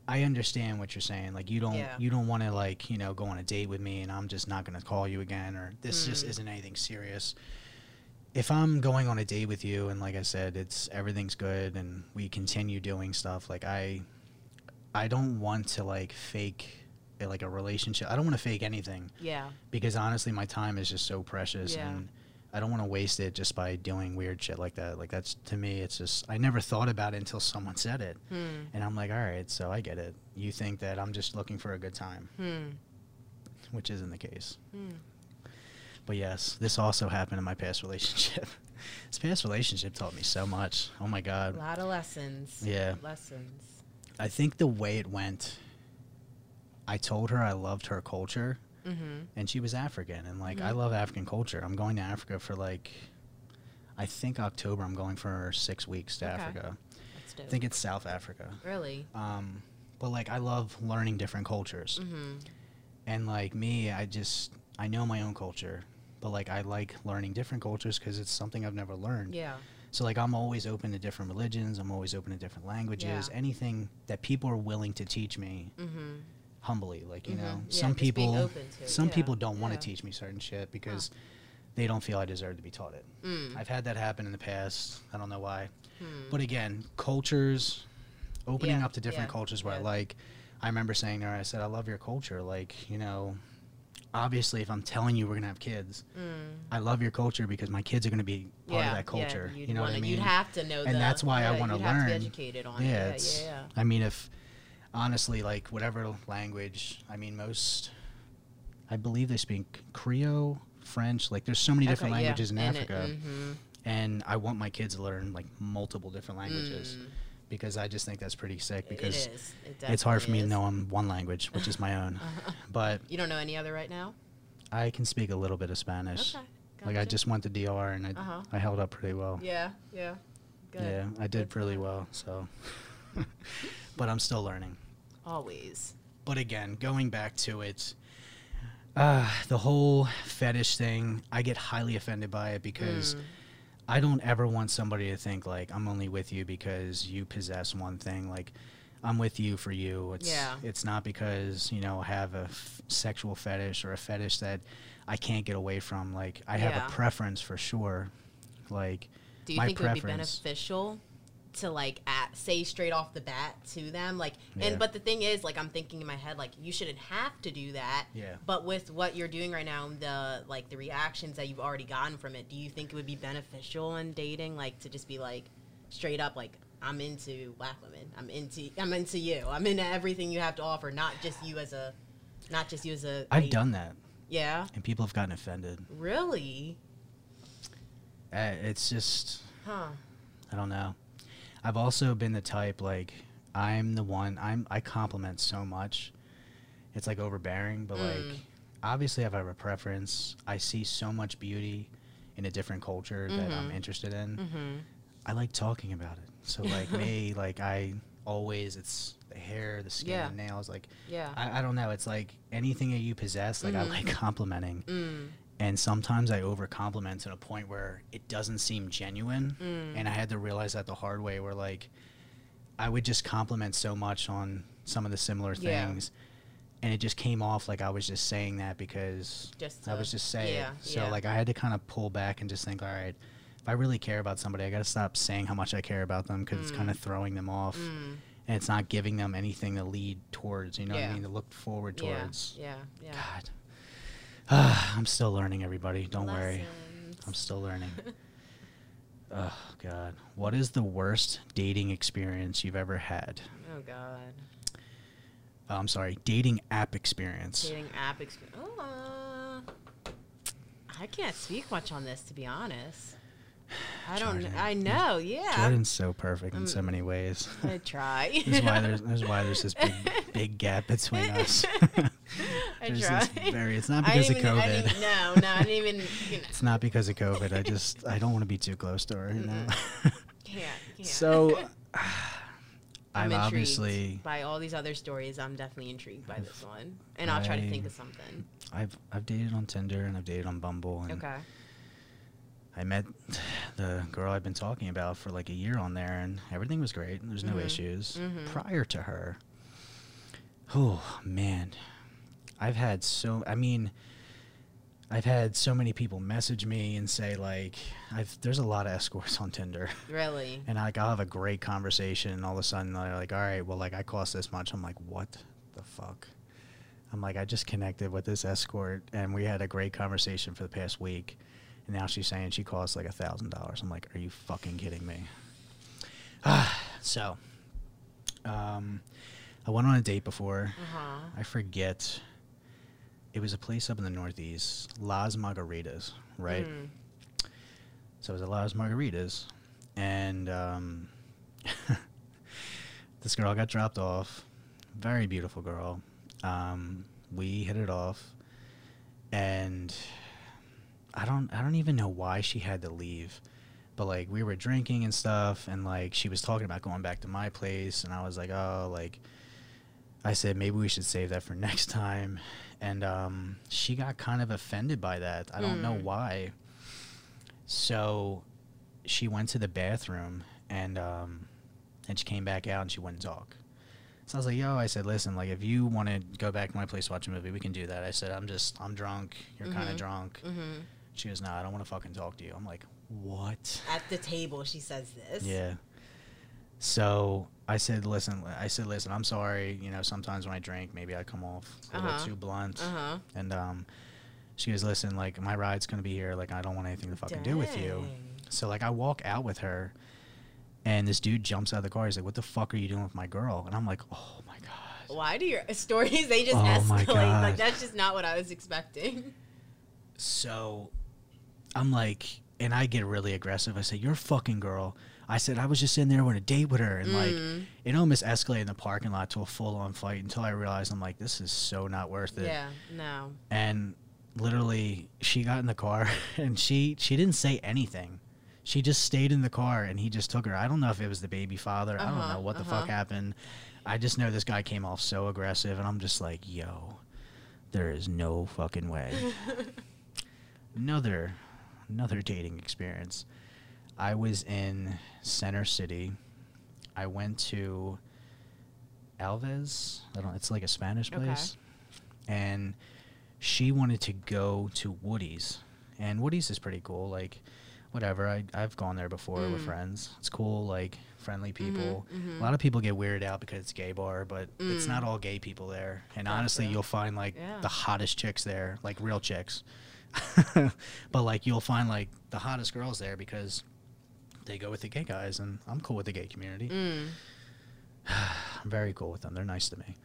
I understand what you're saying. Like you don't Yeah. you don't want to like, you know, go on a date with me and I'm just not going to call you again or this just Mm. isn't anything serious. If I'm going on a date with you and like I said, it's everything's good and we continue doing stuff, like I I don't want to like fake like a relationship. I don't want to fake anything Yeah. because honestly my time is just so precious Yeah. and I don't want to waste it just by doing weird shit like that. Like that's to me it's just I never thought about it until someone said it. Hmm. And I'm like, "All right, so I get it. You think that I'm just looking for a good time, Hmm. which isn't the case." Hmm. But yes, this also happened in my past relationship. this past relationship taught me so much. Oh my god, A lot of lessons. Yeah. Lessons. I think the way it went, I told her I loved her culture, Mm-hmm. and she was African, and like I Mhm. love African culture. I'm going to Africa for like, I think October. I'm going for six weeks to Okay. Africa. That's dope. I think it's South Africa. really. Um, but like I love learning different cultures, Mm-hmm. and like me, I just I know my own culture, but like I like learning different cultures because it's something I've never learned. Yeah. So like I'm always open to different religions. I'm always open to different languages. Yeah. Anything that people are willing to teach me Mm-hmm. Humbly. Like you Mhm. know, Yeah, some people some yeah, people don't want to yeah. teach me certain shit because they don't feel I deserve to be taught it. Mm. I've had that happen in the past. I don't know why. Hmm. But again, cultures, opening Yeah, up to different yeah, cultures where I like, I remember saying to her, I said, I love your culture. Like, you know, obviously, if I'm telling you we're to have kids, Mm. I love your culture because my kids are to be part yeah, of that culture. Yeah, you'd know what I mean? You'd have to know And the- that's why I wanna you'd have to be learn. educated on yeah, it. Yeah, it's, yeah, yeah. I mean, if, honestly, like, whatever language, I mean, most, I believe they speak Creole, French. Like, there's so many different Okay, yeah, languages in and it- Africa. mhm. And I want my kids to learn, like, multiple different languages. Mm. because I just think that's pretty sick. Because is. It it's hard for me to know I'm one language, which is my own. But You don't know any other right now? I can speak a little bit of Spanish. Okay. Like I just went to DR and I, Uh-huh. I held up pretty well. Yeah, yeah. Good. Yeah, I did Good really well. So, but I'm still learning. Always. But again, going back to it, uh, the whole fetish thing, I get highly offended by it because Mm. I don't ever want somebody to think like I'm only with you because you possess one thing. Like I'm with you for you. It's Yeah. it's not because you know I have a f- sexual fetish or a fetish that I can't get away from. Like I have a preference for sure. Like Do you think it would be beneficial to like at, say straight off the bat to them? Like, Yeah. and but the thing is, like, I'm thinking in my head, like, you shouldn't have to do that. Yeah. But with what you're doing right now, the like the reactions that you've already gotten from it, do you think it would be beneficial in dating, like, to just be like straight up, like, I'm into black women. I'm into I'm into you. I'm into everything you have to offer, not just you as a, not just you as a. I've done that Yeah. and people have gotten offended. Really? Uh, it's just Huh. I don't know. I've also been the type like I'm the one I'm I compliment so much. It's like overbearing, but Mm. like obviously if I have a preference, I see so much beauty in a different culture that I'm Mhm. interested in. Mm-hmm. I like talking about it. So like me, like I always it's the hair, the skin, Yeah. the nails, like Yeah. I, I don't know, it's like anything that you possess, like I Mhm. like complimenting. mm. And sometimes I over compliment to a point where it doesn't seem genuine Mm. and I had to realize that the hard way where like I would just compliment so much on some of the similar Yeah. things and it just came off like I was just saying that because Just I was just saying yeah, so yeah. like I had to kind of pull back and just think all right if I really care about somebody I got to stop saying how much I care about them because it's kind of throwing them off Mm. and it's not giving them anything to lead towards you know what I mean to look forward Yeah. towards Yeah. Yeah. God I'm still learning everybody don't worry I'm still learning. oh God, what is the worst dating experience you've ever had? Oh God. Oh, I'm sorry, dating app experience. Dating app experience. Oh, uh, I can't speak much on this to be honest. I don't. Jordan. I know. Yeah. Jordan's so perfect in so Mm. many ways. I try. That's why there's there's why there's this big big gap between us. I There's try. this very. It's not because of even- I COVID. even- no, no, I didn't even. You know, It's not because of COVID. I just I don't want to be too close to her. You know. can't, can't. so I'm intrigued obviously by all these other stories. I'm definitely intrigued by this one, and I'll try to think of something. I've I've dated on Tinder and I've dated on Bumble and Okay. I met the girl I've been talking about for like a year on there, and everything was great. And there's no Mhm. issues. Mhm. Prior to her, oh man, I've had so. I mean, I've had so many people message me and say like, I've there's a lot of escorts on Tinder, Really. and like I'll have a great conversation, and all of a sudden they're like, all right, well like I cost this much. I'm like, what the fuck? I'm like, I just connected with this escort, and we had a great conversation for the past week. And now she's saying she costs like a thousand dollars. I'm like, are you fucking kidding me? so, um, I went on a date before. Uh huh. I forget. It was a place up in the Northeast, Las Margaritas, right? Mm. So it was at Las Margaritas, and um, this girl got dropped off. Very beautiful girl. Um, we hit it off, and I don't I don't even know why she had to leave, but like we were drinking and stuff, and like she was talking about going back to my place, and I was like, oh, like I said maybe we should save that for next time, and um, she got kind of offended by that. I don't know Hmm. why. So she went to the bathroom and um, and she came back out and she wouldn't talk. So I was like, "Yo," I said, "Listen, like if you want to go back to my place watch a movie, we can do that." I said, "I'm just I'm drunk. You're kind of drunk." hmm She goes, "Nah, I don't want to fucking talk to you." I'm like, "What?" At the table, she says this. Yeah. So I said, "Listen," I said, "Listen, I'm sorry. You know, sometimes when I drink, maybe I come off a little Uh-huh. too blunt." Uh huh. And um, she goes, "Listen, like my ride's gonna be here. Like I don't want anything to fucking do with you." So like I walk out with her, and this dude jumps out of the car. He's like, "What the fuck are you doing with my girl?" And I'm like, "Oh my god." Why do your stories they just Oh escalate? Like that's just not what I was expecting. So I'm like, and I get really aggressive. I say, "You're a fucking girl." I said I was just in there on a date with her, and Mm. like it almost escalated in the parking lot to a full on fight until I realized I'm like, this is so not worth it. Yeah. No. And literally, she got in the car and she she didn't say anything. She just stayed in the car and he just took her. I don't know if it was the baby father. I don't Uh-huh, know what the uh-huh. fuck happened. I just know this guy came off so aggressive, and I'm just like, yo, there is no fucking way. another another dating experience. I was in Center City. I went to Alves. I don't. It's like a Spanish Okay. place, and she wanted to go to Woody's, and Woody's is pretty cool. Like, whatever. I I've gone there before with Mm. friends. It's cool. Like friendly people. mhm. A lot of people get weirded out because it's gay bar, but it's Mm. not all gay people there. And Gotcha. honestly, you'll find like Yeah. the hottest chicks there, like real chicks. but like you'll find like the hottest girls there because they go with the gay guys, and I'm cool with the gay community. Mm. I'm very cool with them. They're nice to me.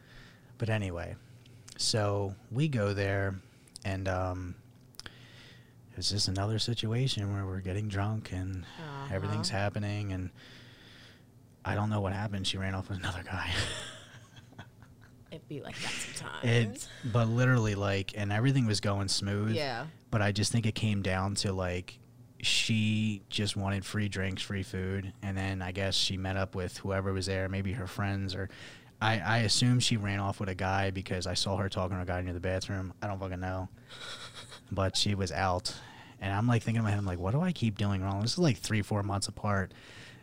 But anyway, so we go there, and um, it's just another situation where we're getting drunk and everything's Uh-huh. happening, and I don't know what happened. She ran off with another guy. It'd be like that sometimes. it, but literally, like, and everything was going smooth. yeah. But I just think it came down to like she just wanted free drinks, free food, and then I guess she met up with whoever was there, maybe her friends or I, I assume she ran off with a guy because I saw her talking to a guy near the bathroom. I don't fucking know. But she was out. And I'm like thinking in my head, I'm like, what do I keep doing wrong? This is like three, four months apart.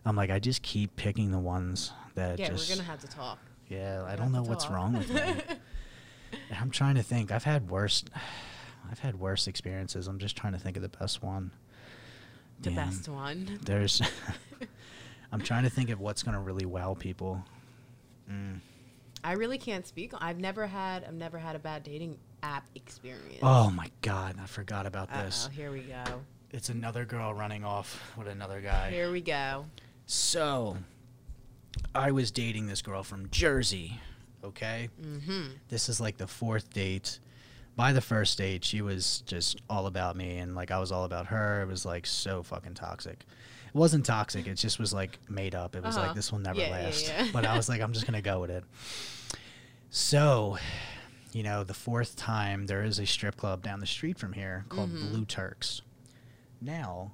I'm like, I just keep picking the ones that Yeah, just we're gonna have to talk. Yeah, I We're don't know what's wrong with me. I'm trying to think. I've had worse. I've had worse experiences. I'm just trying to think of the best one. The Damn. best one. There's. I'm trying to think of what's gonna really wow people. Mm. I really can't speak. I've never had. I've never had a bad dating app experience. Oh my god, I forgot about Uh-oh, this. here we go. It's another girl running off with another guy. Here we go. So, I was dating this girl from Jersey. Okay. Mm-hmm. this is like the fourth date. By the first date, she was just all about me, and like I was all about her. It was like so fucking toxic. It wasn't toxic. It just was like made up. It was Uh-huh. like this will never Yeah, yeah, last. yeah. but I was like, I'm just gonna go with it. So, you know, the fourth time there is a strip club down the street from here called Mhm. Blue Turks. Now,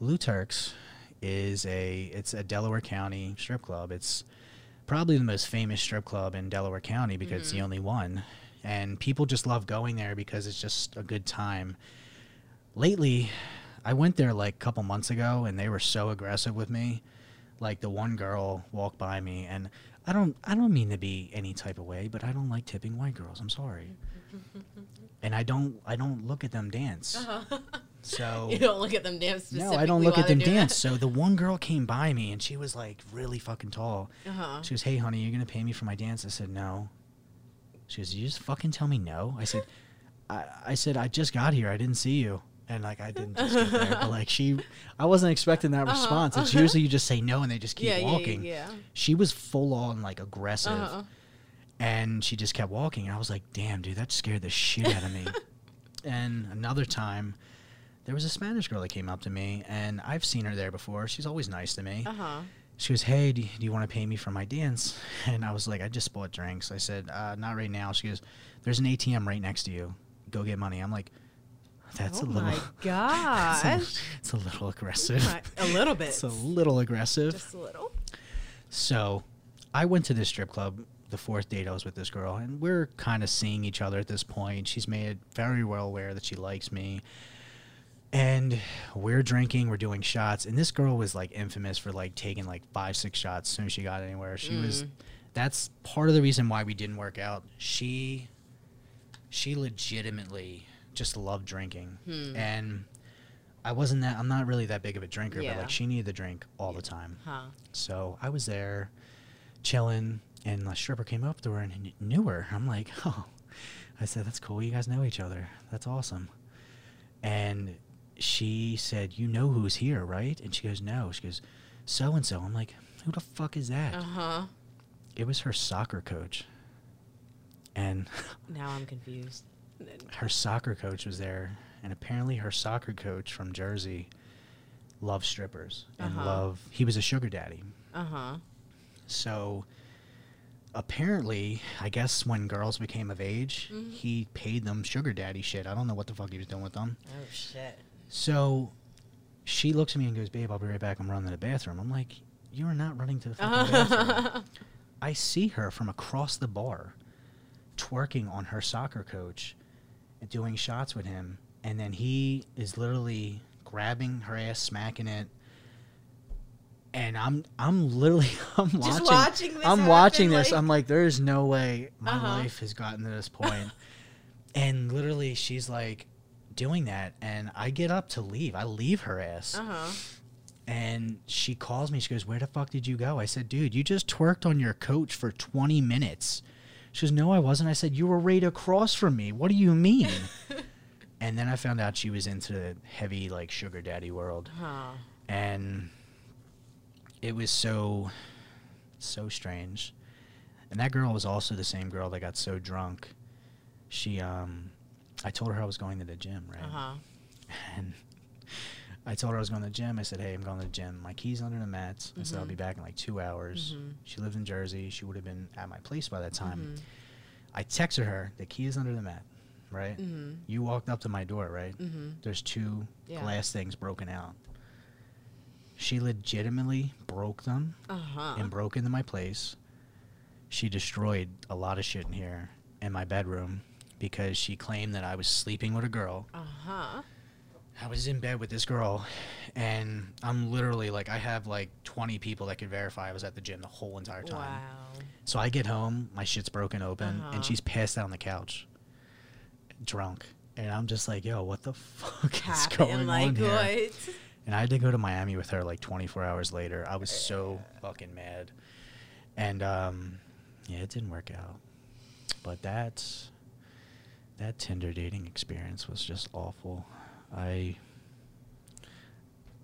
Blue Turks is a it's a Delaware County strip club. It's probably the most famous strip club in Delaware County because it's the Mhm. only one. And people just love going there because it's just a good time. Lately, I went there like a couple months ago and they were so aggressive with me. Like the one girl walked by me and I don't I don't mean to be any type of way, but I don't like tipping white girls. I'm sorry. And I don't I don't look at them dance. Uh-huh. So you don't look at them dance. no, I don't look at them dance. So the one girl came by me and she was like really fucking tall. Uh-huh. She goes, "Hey, honey, you're gonna pay me for my dance?" I said, "No." She goes, "You just fucking tell me no." I said, "I, I said I just got here. I didn't see you." And like I didn't just get there, but like she, I wasn't expecting that Uh-huh, response. It's uh-huh. usually you just say no and they just keep yeah, walking. yeah, yeah, She was full on like aggressive. Uh-huh. And she just kept walking. And I was like, damn, dude, that scared the shit out of me. and another time, there was a Spanish girl that came up to me, and I've seen her there before. She's always nice to me. Uh huh. She goes, "Hey, do you, do you want to pay me for my dance?" And I was like, "I just bought drinks." I said, uh, "Not right now." She goes, "There's an ATM right next to you. Go get money." I'm like, "That's oh a little, my it's, a, it's a little aggressive. A little bit. It's a little aggressive." Just a little. So, I went to this strip club the fourth date I was with this girl, and we're kind of seeing each other at this point. She's made very well aware that she likes me. And we're drinking, we're doing shots, and this girl was like infamous for like taking like five, six shots as soon as she got anywhere. She was Mm. that's part of the reason why we didn't work out. She she legitimately just loved drinking. Hmm. And I wasn't that I'm not really that big of a drinker, but like she needed to drink all the time. Huh. So I was there chilling, and the stripper came up to her and knew her. I'm like, oh. I said, that's cool. You guys know each other. That's awesome. And she said, you know who's here, right? And she goes, no. She goes, so and so. I'm like, who the fuck is that? Uh huh. It was her soccer coach. And Now I'm confused. her soccer coach was there. And apparently, her soccer coach from Jersey loved strippers and Uh-huh. love. He was a sugar daddy. Uh huh. So apparently, I guess when girls became of age, Mhm. he paid them sugar daddy shit. I don't know what the fuck he was doing with them. Oh shit. So she looks at me and goes, "Babe, I'll be right back. I'm running to the bathroom." I'm like, "You are not running to the fucking bathroom." I see her from across the bar, twerking on her soccer coach, and doing shots with him, and then he is literally grabbing her ass, smacking it. And I'm I'm literally I'm Just watching watching this I'm watching this. like- I'm like, there's no way my Uh-huh. life has gotten to this point. and literally, she's like doing that, and I get up to leave. I leave her ass, Uh huh. and she calls me. She goes, "Where the fuck did you go?" I said, "Dude, you just twerked on your coach for 20 minutes." She goes, "No, I wasn't." I said, "You were right across from me. What do you mean?" and then I found out she was into the heavy like sugar daddy world Huh. and it was so so strange and that girl was also the same girl that got so drunk she um i told her i was going to the gym right Uh huh. and i told her i was going to the gym i said hey i'm going to the gym my keys under the mats i said i'll be back in like two hours Mhm. she lived in jersey she would have been at my place by that time Mhm. i texted her the key is under the mat right Mhm. you walked up to my door right Mhm. there's two Yeah. glass things broken out. She legitimately broke them Uh huh. and broke into my place. She destroyed a lot of shit in here in my bedroom because she claimed that I was sleeping with a girl. Uh huh. I was in bed with this girl and I'm literally like I have like 20 people that could verify I was at the gym the whole entire time. Wow. So I get home, my shit's broken open Uh-huh. and she's passed out on the couch drunk. And I'm just like, yo, what the fuck is going like on here? what? And I had to go to Miami with her like 24 hours later. I was so fucking mad. And um, yeah, it didn't work out. But that that Tinder dating experience was just awful. I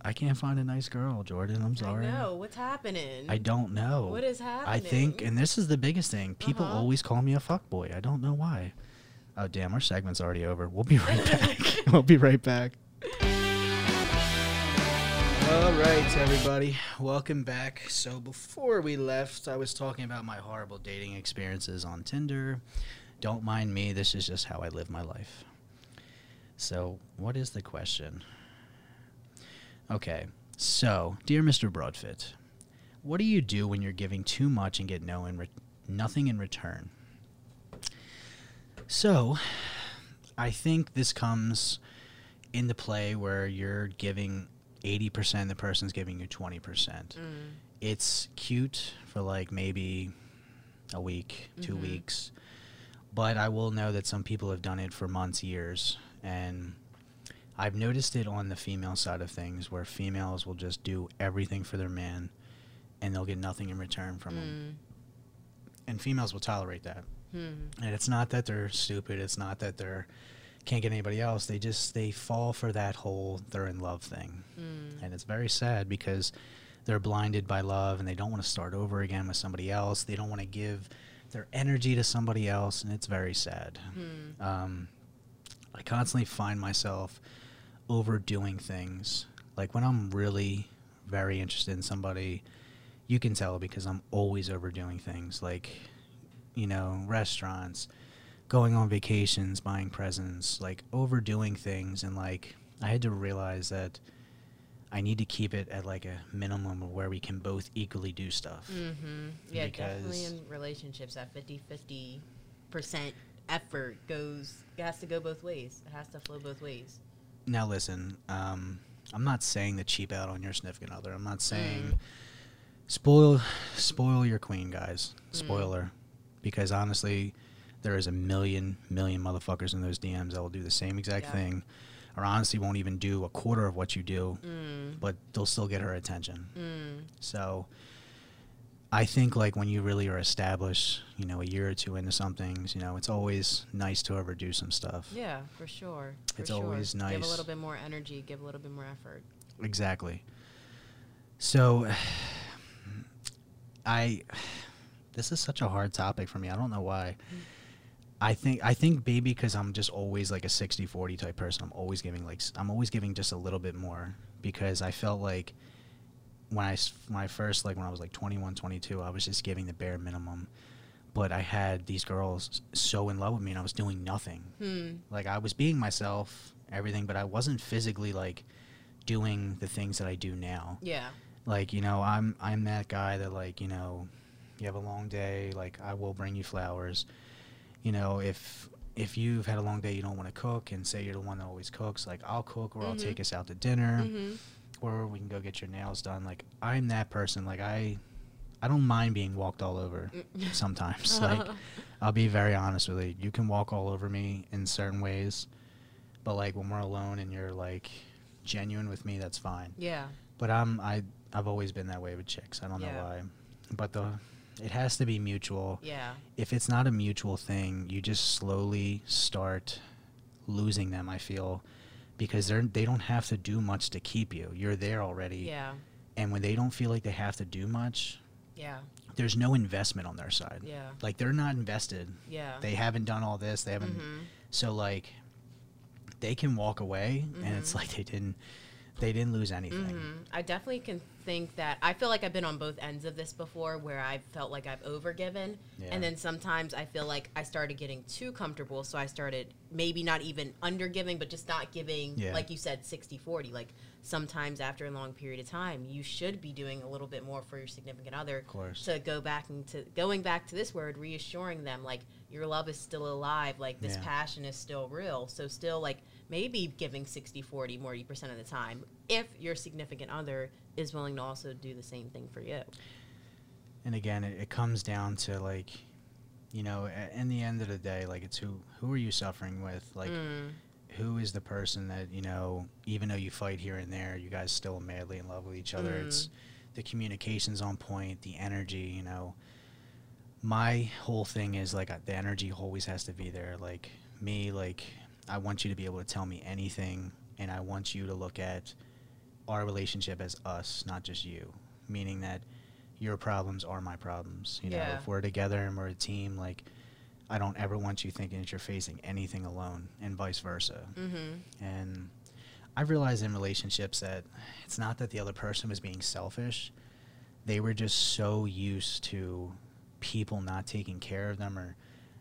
I can't find a nice girl, Jordan. I'm sorry. I know what's happening. I don't know. What is happening? I think, and this is the biggest thing. People Uh-huh. always call me a fuckboy. I don't know why. Oh damn, our segment's already over. We'll be right back. we'll be right back. All right, everybody, welcome back. So before we left, I was talking about my horrible dating experiences on Tinder. Don't mind me. This is just how I live my life. So, what is the question? Okay, so dear Mr. Broadfit, what do you do when you're giving too much and get no in re- nothing in return? So, I think this comes into play where you're giving 80%, the person's giving you 20%. Mm. It's cute for like maybe a week, 2 Mhm. weeks. But I will know that some people have done it for months, years. And I've noticed it on the female side of things where females will just do everything for their man and they'll get nothing in return from him. Mm. And females will tolerate that. Hmm. And it's not that they're stupid. It's not that they're can't get anybody else. They just they fall for that whole they're in love thing. Mm. And it's very sad because they're blinded by love and they don't want to start over again with somebody else. They don't want to give their energy to somebody else, and it's very sad. Hmm. Um, I constantly find myself overdoing things. Like when I'm really very interested in somebody, you can tell because I'm always overdoing things. Like, you know, restaurants, going on vacations, buying presents, like overdoing things. And like, I had to realize that I need to keep it at like a minimum of where we can both equally do stuff. Mm-hmm. Yeah, definitely in relationships, that 50 50 percent effort goes, it has to go both ways. It has to flow both ways. now listen um, i'm not saying to cheap out on your significant other i'm not saying Mm. spoil spoil your queen guys Mm. spoiler because honestly there is a million million motherfuckers in those dms that will do the same exact Yeah. thing or honestly won't even do a quarter of what you do Mm. but they'll still get her attention Mm. so I think like when you really are established, you know, a year or two into some things, you know, it's always nice to overdo some stuff. Yeah, for sure. For It's sure. always nice. Give a little bit more energy, give a little bit more effort. Exactly. So I this is such a hard topic for me. I don't know why. I think I think maybe because I'm just always like a 60-40 type person. I'm always giving like I'm always giving just a little bit more because I felt like when I I first like when I was like 21, 22, I was just giving the bare minimum. But I had these girls so in love with me and I was doing nothing. Hmm. Like I was being myself, everything, but I wasn't physically like doing the things that I do now. Yeah. Like, you know, I'm I'm that guy that like, you know, you have a long day, like I will bring you flowers. You know, if if you've had a long day you don't want to cook and say you're the one that always cooks, like I'll cook or I'll Mhm. take us out to dinner Mm-hmm. or we can go get your nails done. Like I'm that person. Like I I don't mind being walked all over Mm. sometimes. like I'll be very honest with you. You can walk all over me in certain ways, but like when we're alone and you're like genuine with me, that's fine. yeah. But I'm I I've always been that way with chicks. I don't Yeah. know why, but the it has to be mutual. Yeah. If it's not a mutual thing, you just slowly start losing them. I feel because they're they don't have to do much to keep you. You're there already, Yeah. and when they don't feel like they have to do much, Yeah. there's no investment on their side. Yeah. Like they're not invested. Yeah. They haven't done all this. They haven't. Mhm. So like, they can walk away, and it's Mhm. like they didn't. They didn't lose anything. Mhm. I definitely can think that I feel like I've been on both ends of this before where I felt like I've overgiven. Yeah. And then sometimes I feel like I started getting too comfortable. So I started maybe not even undergiving, but just not giving, Yeah. like you said, 60 40. Like sometimes after a long period of time, you should be doing a little bit more for your significant other. Of course. To go back into going back to this word, reassuring them like your love is still alive, like this Yeah. passion is still real. So still like maybe giving 60 40 more 80% of the time if your significant other is willing to also do the same thing for you. And again, it, it comes down to like, you know, a- in the end of the day, like it's who who are you suffering with? Like, Mm. who is the person that you know? Even though you fight here and there, you guys still madly in love with each other. It's Mm. the communication's on point, the energy. You know, my whole thing is like uh, the energy always has to be there. Like me, like I want you to be able to tell me anything, and I want you to look at our relationship as us, not just you. Meaning that your problems are my problems. You know, if we're together and we're a team, like I don't ever want you thinking that you're facing anything alone, and vice versa. Mm-hmm. And I've realized in relationships that it's not that the other person was being selfish. They were just so used to people not taking care of them or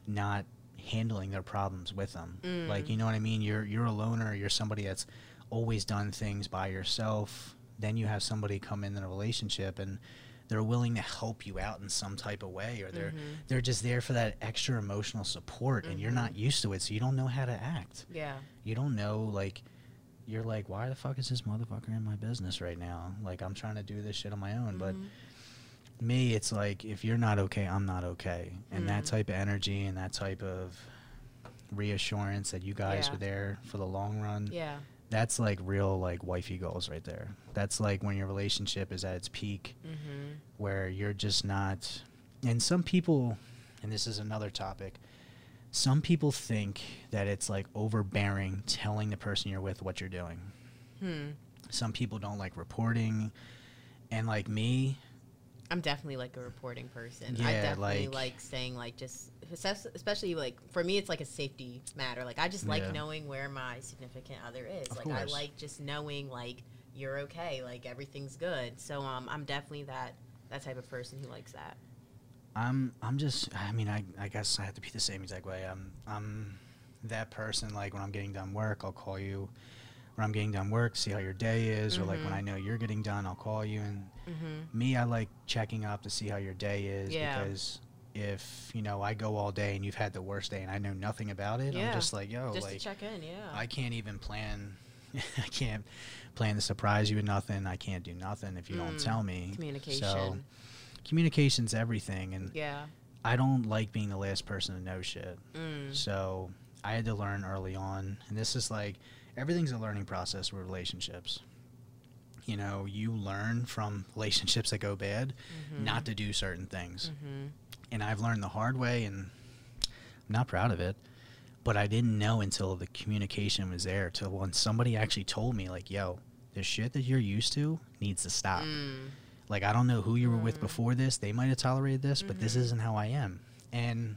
not handling their problems with them. Mm. Like, you know what I mean? You're you're a loner, you're somebody that's always done things by yourself. Then you have somebody come in in a relationship and they're willing to help you out in some type of way or they're Mhm. they're just there for that extra emotional support and you're Mhm. not used to it so you don't know how to act Yeah. you don't know like you're like why the fuck is this motherfucker in my business right now like i'm trying to do this shit on my own but Mhm. Me it's like if you're not okay i'm not okay and that Mhm. type of energy and that type of reassurance that you guys Yeah. were there for the long run Yeah. that's like real like wifey goals right there that's like when your relationship is at its peak Mm-hmm. where you're just not and some people and this is another topic some people think that it's like overbearing telling the person you're with what you're doing Hmm. some people don't like reporting and like me I'm definitely like a reporting person. Yeah, I definitely like- like, saying like just especially like for me it's like a safety matter. Like I just like Yeah. knowing where my significant other is. Of like I like just knowing like you're okay, like everything's good. So um I'm definitely that that type of person who likes that. I'm I'm just I mean I I guess I have to be the same exact way. I'm I'm that person like when I'm getting done work, I'll call you when I'm getting done work, see how your day is, or like when Mhm. I know you're getting done, I'll call you. And Mm-hmm. me, I like checking up to see how your day is Yeah. because if you know I go all day and you've had the worst day and I know nothing about it, I'm just like yo, just like check in, yeah. I can't even plan. I can't plan to surprise you with nothing. I can't do nothing if you don't Mm. tell me. Communication. So communication's everything, and yeah. I don't like being the last person to know shit. Mm. So I had to learn early on, and this is like everything's a learning process with relationships. You know, you learn from relationships that go bad Mhm. not to do certain things. Mhm. And I've learned the hard way, and I'm not proud of it. But I didn't know until the communication was there, till when somebody actually told me, like, yo, the shit that you're used to needs to stop. Mm. Like I don't know who you were with Mm. before this. They might have tolerated this, but this Mhm. isn't how I am. And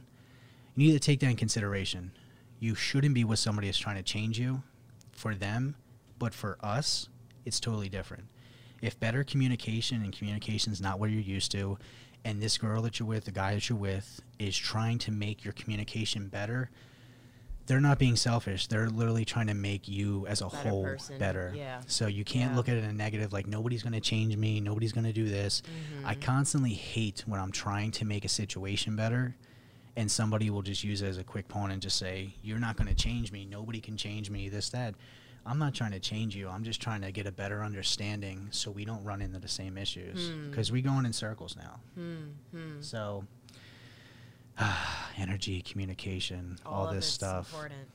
you need to take that in consideration. You shouldn't be with somebody that's trying to change you for them, but for us, it's totally different. If better communication and communication is not what you're used to, and this girl that you're with, the guy that you're with, is trying to make your communication better, they're not being selfish. They're literally trying to make you as a Better whole person. better. Yeah. So you can't Yeah. look at it in a negative, like nobody's going to change me, nobody's going to do this. I Mhm. constantly hate when I'm trying to make a situation better and somebody will just use it as a quick pawn and just say, You're not going to change me. Nobody can change me. This, that. I'm not trying to change you. I'm just trying to get a better understanding so we don't run into the same issues. Hmm. Because we're going in circles now. Hmm. Hmm. So, energy, communication, all, of this it's stuff. Important.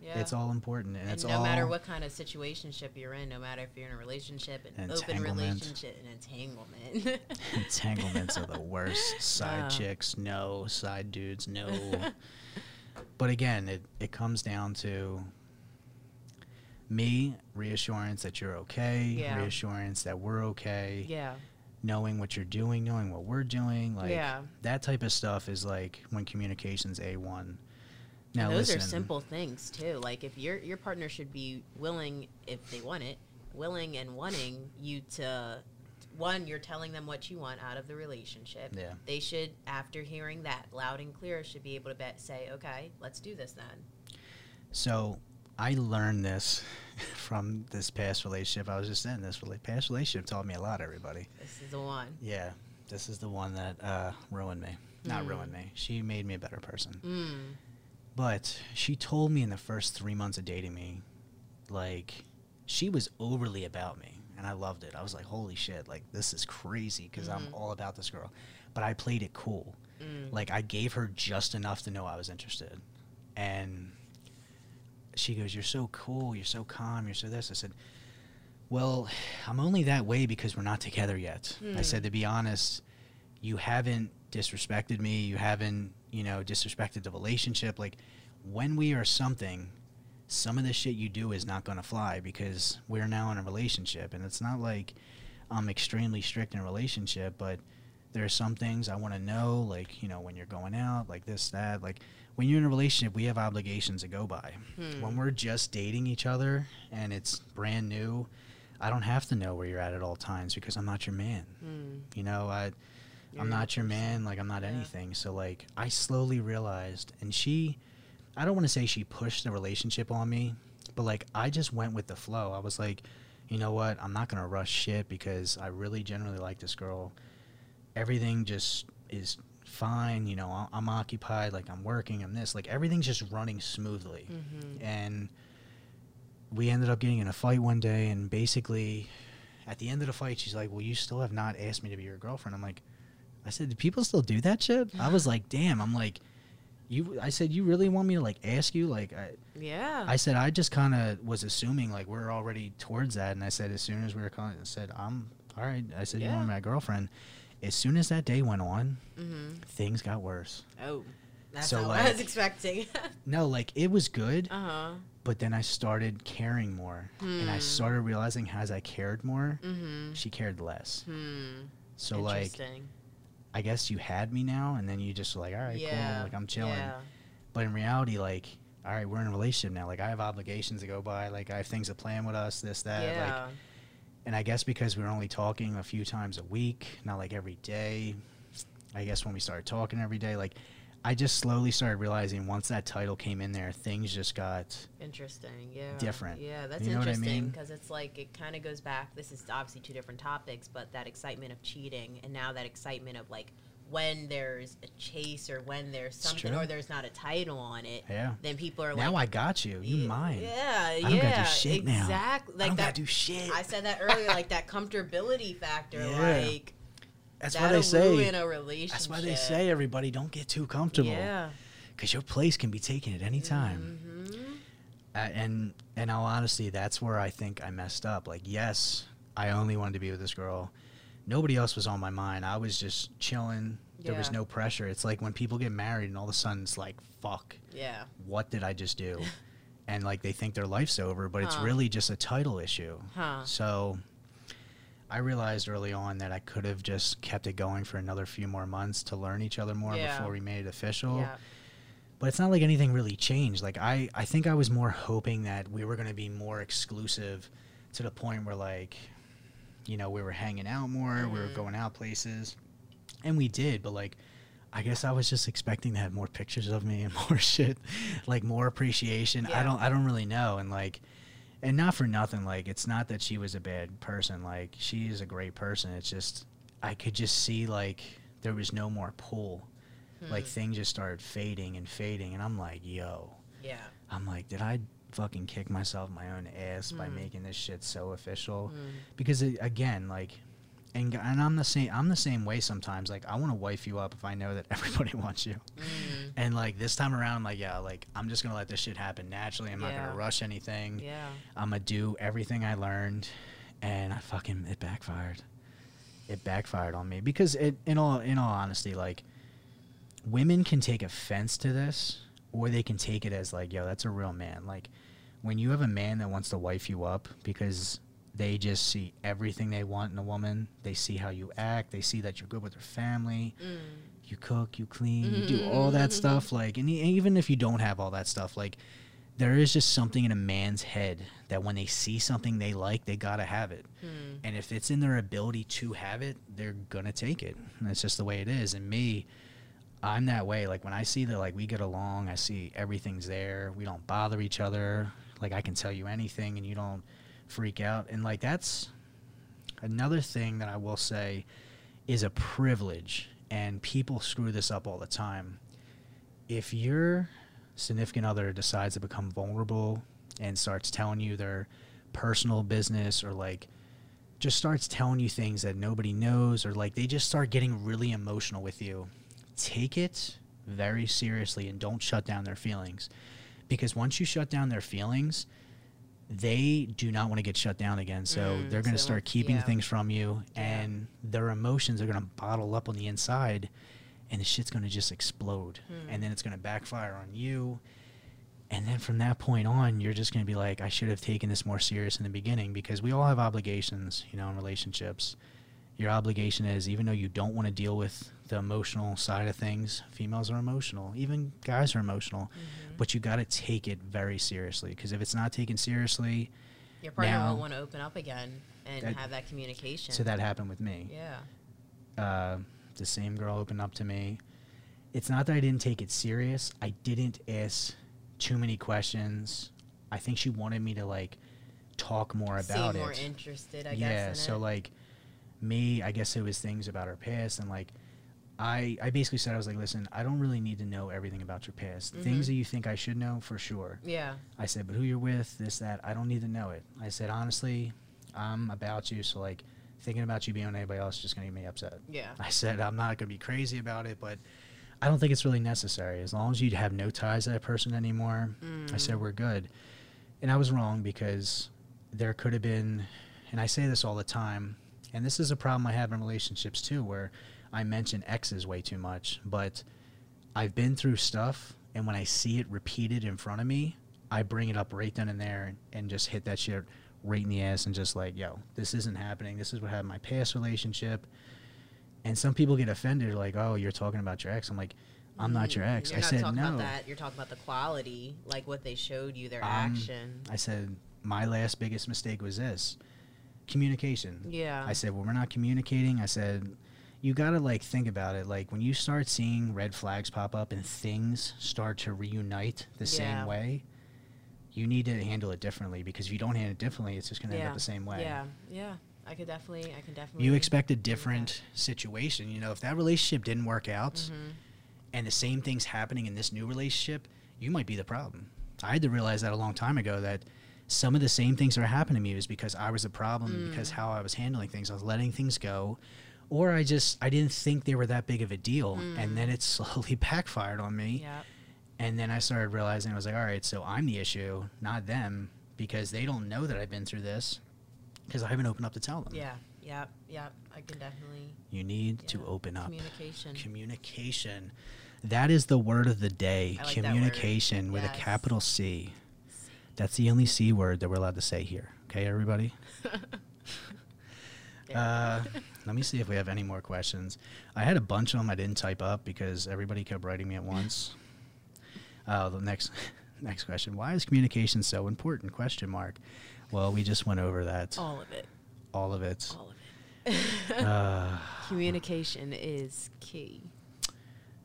Yeah. It's all important. And, and it's no all. matter what kind of situationship you're in, no matter if you're in a relationship, an open relationship, an entanglement. Entanglements are the worst. Side chicks, no. Side dudes, no. but again, it, it comes down to me reassurance that you're okay, Yeah. reassurance that we're okay, yeah. knowing what you're doing, knowing what we're doing. Like Yeah. that type of stuff is like when communication's A1. Now those listen, are simple things too. Like if your your partner should be willing, if they want it, willing and wanting you to. One, you're telling them what you want out of the relationship. Yeah. They should, after hearing that loud and clear, should be able to bet, say, "Okay, let's do this then." So I learned this from this past relationship. I was just in this past relationship taught me a lot, everybody. This is the one. Yeah, this is the one that uh, ruined me. Not Mm. ruined me. She made me a better person. Mm. But she told me in the first three months of dating me, like, she was overly about me. And I loved it. I was like, holy shit, like, this is crazy because I'm Mhm. all about this girl. But I played it cool. Mm. Like, I gave her just enough to know I was interested. And she goes, You're so cool. You're so calm. You're so this. I said, Well, I'm only that way because we're not together yet. I Hmm. said, To be honest, you haven't disrespected me. You haven't, you know, disrespected the relationship. Like, when we are something, some of the shit you do is not going to fly because we're now in a relationship. And it's not like I'm extremely strict in a relationship, but there are some things I want to know, like, you know, when you're going out, like this, that. Like, when you're in a relationship, we have obligations to go by. Hmm. When we're just dating each other and it's brand new, I don't have to know where you're at at all times because I'm not your man. Mm. You know, I You're I'm not your man, like I'm not Yeah. anything. So like I slowly realized and she I don't want to say she pushed the relationship on me, but like I just went with the flow. I was like, you know what? I'm not going to rush shit because I really generally like this girl. Everything just is fine, you know, I'm occupied, like I'm working, I'm this, like everything's just running smoothly. Mhm. and we ended up getting in a fight one day and basically at the end of the fight she's like well you still have not asked me to be your girlfriend. I'm like i said do people still do that shit? I was like damn i'm like you i said you really want me to like ask you? Like i, Yeah. I said i just kind of was assuming like we're already towards that. And i said as soon as we were calling i said i'm all right. I said you Yeah. want my girlfriend as soon as that day went on mm-hmm. things got worse Oh, that's So, not what I was expecting. no like it was good uh huh. but then I started caring more, and I Hmm. started realizing as I cared more, Mm-hmm. she cared less. Hmm. So like, I guess you had me now, and then you just like, all right, yeah. cool, like I'm chilling. Yeah. But in reality, like, all right, we're in a relationship now. Like I have obligations to go by. Like I have things to plan with us, this, that. Like, yeah. And I guess because we were only talking a few times a week, not like every day. I guess when we started talking every day, like I just slowly started realizing once that title came in there, things just got Interesting. Yeah. different. Yeah, that's You know what I interesting mean? because it's like it kind of goes back. This is obviously two different topics, but that excitement of cheating and now that excitement of like when there's a chase or when there's something or there's not a title on it, yeah. then people are Now like, "Now I got you. You "Yeah, mine. Yeah, don't yeah, gotta do shit now. exactly. I Like don't that. gotta do shit. I said that earlier, like that comfortability factor. Yeah. Like That's why they say. ruin a relationship. That's why they say everybody don't get too comfortable. Yeah. Because your place can be taken at any time. Mhm. Uh, and in all honesty, that's where I think I messed up. Like, yes, I only wanted to be with this girl. Nobody else was on my mind. I was just chilling. There was no pressure. It's like when people get married and all of a sudden it's like, fuck, Yeah. what did I just do? and like they think their life's over, but it's really just a title issue. Huh. So I realized early on that I could have just kept it going for another few more months to learn each other more Yeah. before we made it official Yeah. but it's not like anything really changed. Like I, I think I was more hoping that we were going to be more exclusive to the point where like, you know, we were hanging out more, we were Mhm. going out places, and we did. But like, I guess I was just expecting to have more pictures of me and more shit, like more appreciation. I don't, I don't really know. And like, and not for nothing. Like, it's not that she was a bad person. Like, she is a great person. It's just I could just see like there was no more pull like Hmm. things just started fading and fading and i'm like yo Yeah. i'm like did i fucking kick myself my own ass by Mm. making this shit so official Mm. because it, again like and, and i'm the same i'm the same way sometimes like i want to wife you up if i know that everybody wants you Mm. and like this time around I'm like yeah like i'm just gonna let this shit happen naturally i'm not gonna rush anything Yeah. i'm gonna do everything i learned and i fucking it backfired it backfired on me because it in all in all honesty like women can take offense to this or they can take it as like yo that's a real man like when you have a man that wants to wife you up because they just see everything they want in a woman they see how you act they see that you're good with their family Mm. you cook, you clean, you do all that stuff. Like, and even if you don't have all that stuff, like, there is just something in a man's head that when they see something they like, they gotta have it. Mm. And if it's in their ability to have it, they're gonna take it. And that's just the way it is. And me, I'm that way. Like when I see that, like we get along, I see everything's there. We don't bother each other. Like I can tell you anything, and you don't freak out. And like that's another thing that I will say is a privilege, and people screw this up all the time. If your significant other decides to become vulnerable and starts telling you their personal business or like just starts telling you things that nobody knows or like they just start getting really emotional with you, take it very seriously and don't shut down their feelings. Because once you shut down their feelings, they do not want to get shut down again. So Mm, they're going to so, start keeping yeah. things from you, Yeah. and their emotions are going to bottle up on the inside, and the shit's going to just explode. Hmm. And then it's going to backfire on you. And then from that point on, you're just going to be like, I should have taken this more serious in the beginning because we all have obligations, you know, in relationships. Your obligation is, even though you don't want to deal with the emotional side of things, females are emotional, even guys are emotional, Mhm. but you got to take it very seriously because if it's not taken seriously, Your partner now- will want to open up again and That- have that communication. so that happened with me. Yeah. uh, the same girl opened up to me. It's not that I didn't take it serious. I didn't ask too many questions. I think she wanted me to like talk more about Seem more it. interested, I yeah. guess. in So it. like me, I guess it was things about her past and like. I, I basically said I was like, listen, I don't really need to know everything about your past. Things Mhm. that you think I should know for sure. Yeah. I said, but who you're with, this, that, I don't need to know it. I said, honestly, I'm about you, so like thinking about you being with anybody else is just gonna get me upset. Yeah. I said I'm not gonna be crazy about it, but I don't think it's really necessary. As long as you have no ties to that person anymore, I said Mm. we're good. And I was wrong because there could have been, and I say this all the time, and this is a problem I have in relationships too, where I mention exes way too much, but I've been through stuff, and when I see it repeated in front of me, I bring it up right then and there and just hit that shit right in the ass and just like, yo, this isn't happening. This is what happened in my past relationship. And some people get offended, like, "Oh, you're talking about your ex." I'm like, "I'm not your ex." Mm, You're I said no. about that. You're talking about the quality, like what they showed you, their Um, action. I said my last biggest mistake was this communication. Yeah. I said, well, we're not communicating. I said, you got to like think about it. Like when you start seeing red flags pop up and things start to reunite the Yeah. same way, you need to handle it differently because if you don't handle it differently, it's just going to end up the same way. Yeah. Yeah. I could definitely. I can definitely. You expect a different situation. You know, if that relationship didn't work out Mhm. and the same thing's happening in this new relationship, you might be the problem. I had to realize that a long time ago that some of the same things that are happening to me was because I was a problem because how I was handling things. I was letting things go or I just I didn't think they were that big of a deal and then it slowly backfired on me. Yeah. And then I started realizing I was like, all right, so I'm the issue, not them because they don't know that I've been through this because I haven't opened up to tell them. Yeah. Yeah. Yeah. I can definitely. You need to open up. Communication. Communication. That is the word of the day. Like. Communication with a capital C. That's the only C word that we're allowed to say here. Okay, everybody? Uh, let me see if we have any more questions. I had a bunch of them I didn't type up because everybody kept writing me at once. Uh, the next next question: Why is communication so important? Question mark. Well, we just went over that. all of it. All of it. All of it. Uh, Communication is key.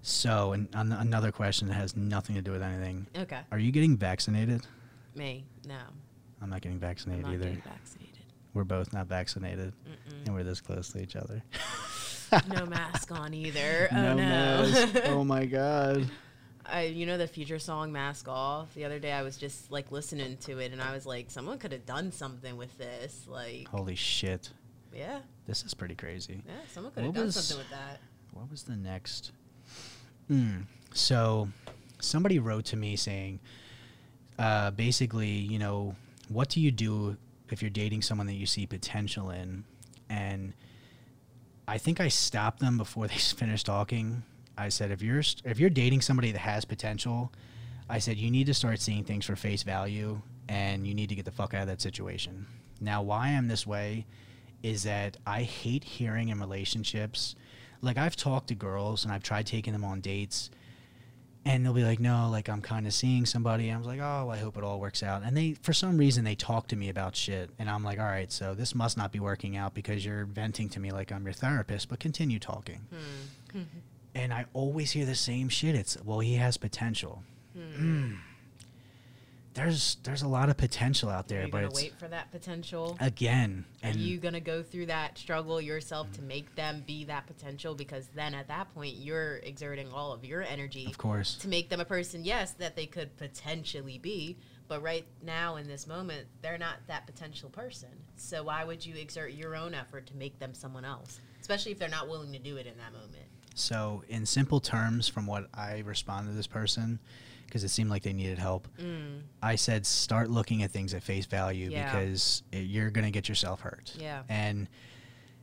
so, and an- another question that has nothing to do with anything. Okay. Are you getting vaccinated? Me. No. I'm not getting I'm vaccinated not either. getting vaccinated. We're both not vaccinated, Mm-mm. and we're this close to each other. no mask on either. Oh No no. mask. Oh my god. I, you know the future song "Mask Off." The other day, I was just like listening to it, and I was like, someone could have done something with this. Like, Holy shit. yeah, This is pretty crazy. yeah, someone could have done was- something with that. What was the next? Mm. So, somebody wrote to me saying, uh, basically, you know, what do you do if you're dating someone that you see potential in? And I think I stopped them before they finished talking. I said, if you're if you're dating somebody that has potential, I said you need to start seeing things for face value, and you need to get the fuck out of that situation. Now, why I'm this way is that I hate hearing in relationships. Like I've talked to girls and I've tried taking them on dates, and they'll be like, "No, like I'm kind of seeing somebody." And I was like, "Oh, I hope it all works out." And they, for some reason, they talk to me about shit, and I'm like, "All right, so this must not be working out because you're venting to me like I'm your therapist." But continue talking, Hmm. and I always hear the same shit. It's well, he has potential. Mm. There's there's a lot of potential out there, you but wait for that potential? again, Are you gonna go through that struggle yourself to make them be that potential? Because then at that point, you're exerting all of your energy of course, to make them a person, yes, that they could potentially be. But right now, in this moment, they're not that potential person. So why would you exert your own effort to make them someone else? Especially if they're not willing to do it in that moment. So, in simple terms, from what I respond to this person, because it seemed like they needed help, Mm, I said, start looking at things at face value Yeah. because it, you're going to get yourself hurt. yeah. And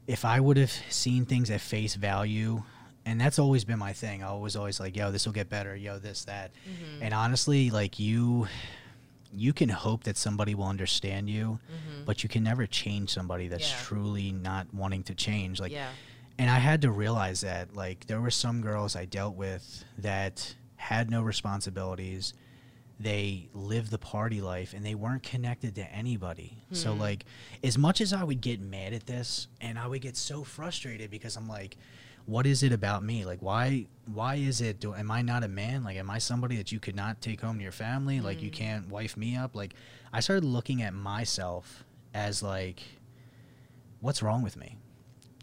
if I would have seen things at face value, and that's always been my thing, I was always like, yo, this will get better, yo, this, that. Mhm. And honestly, like you, you can hope that somebody will understand you, Mhm. but you can never change somebody that's Yeah. truly not wanting to change. Like, yeah. and I had to realize that like there were some girls I dealt with that had no responsibilities. They lived the party life and they weren't connected to anybody. So Hmm. like as much as I would get mad at this and I would get so frustrated because I'm like what is it about me? Like why why is it do am I not a man? Like am I somebody that you could not take home to your family? Like you Hmm. can't wife me up? Like I started looking at myself as like what's wrong with me?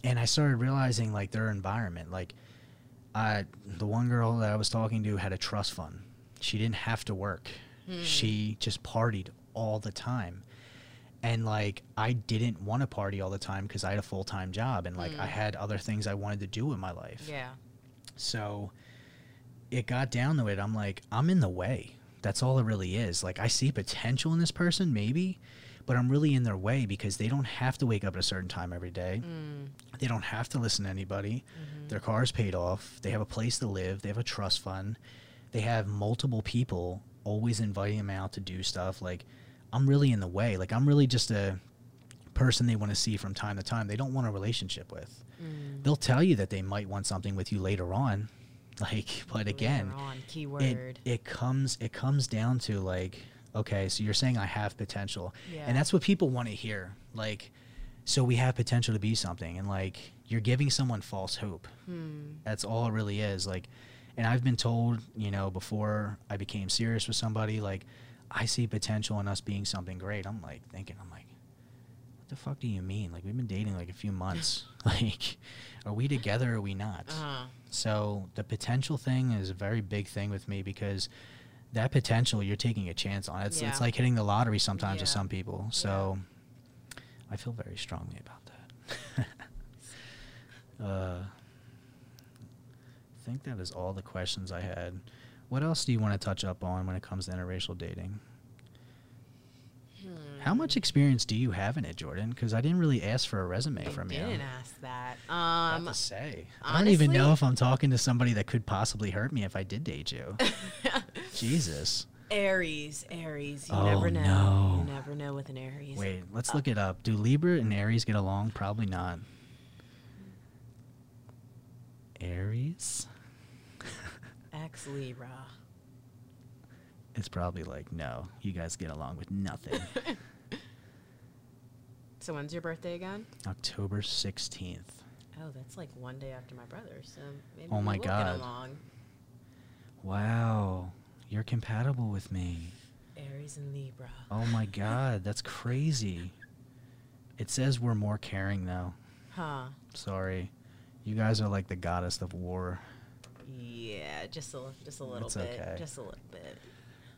and I started realizing like their environment. Like, I the one girl that I was talking to had a trust fund. She didn't have to work. Hmm. She just partied all the time. And like I didn't want to party all the time because I had a full time job and like I Mm. had other things I wanted to do in my life. Yeah. So it got down to it. I'm like, I'm in the way. That's all it really is. Like, I see potential in this person, maybe, but I'm really in their way because they don't have to wake up at a certain time every day. Mm, They don't have to listen to anybody. mhm. Their car's paid off. They have a place to live. They have a trust fund. They have multiple people always inviting them out to do stuff. Like, I'm really in the way. Like, I'm really just a person they want to see from time to time. They don't want a relationship with. Mm. They'll tell you that they might want something with you later on. Like, but again, on, it keyword. it comes it comes down to like, okay, so you're saying I have potential. yeah. And that's what people want to hear. Like, so we have potential to be something and like you're giving someone false hope. Hmm. That's all it really is. Like, and I've been told, you know, before I became serious with somebody, like, I see potential in us being something great. I'm like thinking, I'm like, what the fuck do you mean? Like, we've been dating like a few months. like, are we together or are we not? Uh-huh. So the potential thing is a very big thing with me because that potential you're taking a chance on. It's it's like hitting the lottery sometimes with Yeah. some people. So I feel very strongly about that. uh, I think that is all the questions I had. What else do you want to touch up on when it comes to interracial dating? How much experience do you have in it, Jordan? Because I didn't really ask for a resume I from you. I didn't ask that. Um, to say. I don't even know if I'm talking to somebody that could possibly hurt me if I did date you. Jesus. Aries, Aries. You Oh, never know. no. You never know with an Aries. Wait, let's look it up. Do Libra and Aries get along? Probably not. Aries? Ex Libra. It's probably like, no, you guys get along with nothing. So when's your birthday again? October 16th. Oh, that's like one day after my brother. So maybe Oh my God. get along. Wow. You're compatible with me. Aries and Libra. Oh my God. That's crazy. It says we're more caring, though. Huh. Sorry. You guys are like the goddess of war. Yeah, just a just a little That's bit. okay. Just a little bit.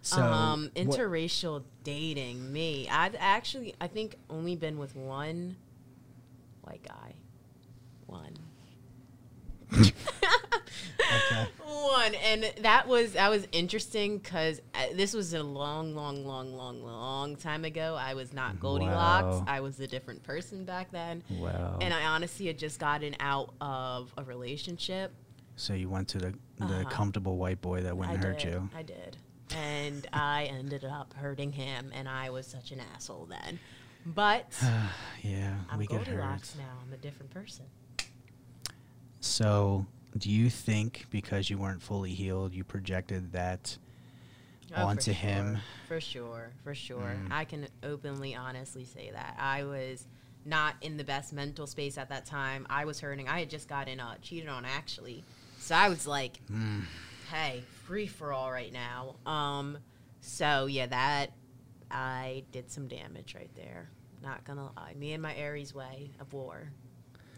So, um, interracial dating. Me, I've actually, I think, only been with one white guy. One. Okay. One, and that was that was interesting because this was a long, long, long, long, long time ago. I was not Goldilocks. Wow. I was a different person back then, Wow. and I honestly had just gotten out of a relationship. so you went to the, the Uh-huh. comfortable white boy that wouldn't I hurt did, you. I did. And I ended up hurting him, and I was such an asshole then. But yeah, I'm we get hurt. Now. I'm a different person. So, do you think because you weren't fully healed, you projected that Oh, for onto him? sure. For sure, for sure. Mm. I can openly, honestly say that. I was not in the best mental space at that time. I was hurting. I had just gotten uh, cheated on, actually. So I was like, Mm. Hey, free for all right now. Um, so yeah, that I did some damage right there. Not gonna lie. Me and my Aries way of war.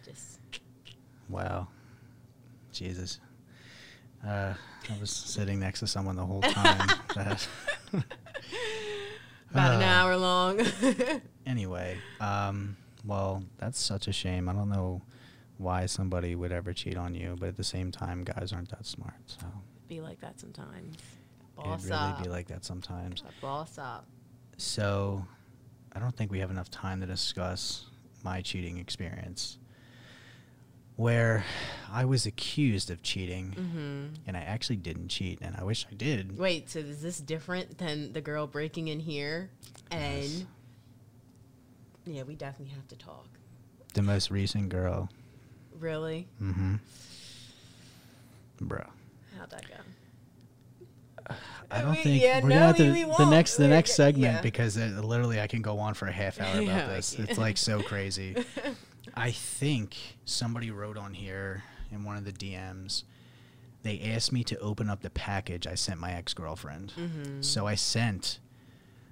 Just Wow. Jesus. Uh, I was sitting next to someone the whole time. that, about an Uh, hour long. anyway, um, well, that's such a shame. I don't know why somebody would ever cheat on you, but at the same time, guys aren't that smart. So be like that sometimes. it'd Boss really up. be like that sometimes. Boss up. So, I don't think we have enough time to discuss my cheating experience. Where I was accused of cheating, Mm-hmm. and I actually didn't cheat, and I wish I did. Wait, so is this different than the girl breaking in here? And Yes. yeah, we definitely have to talk. The most recent girl. Really? Mm-hmm. Bro. How'd that go? I don't We- think yeah, we're no, gonna have to we the next the We're next segment yeah. because it, literally I can go on for a half hour about Yeah, I this. It's like so crazy. I think somebody wrote on here in one of the DMs. They asked me to open up the package I sent my ex girlfriend. Mm-hmm. So I sent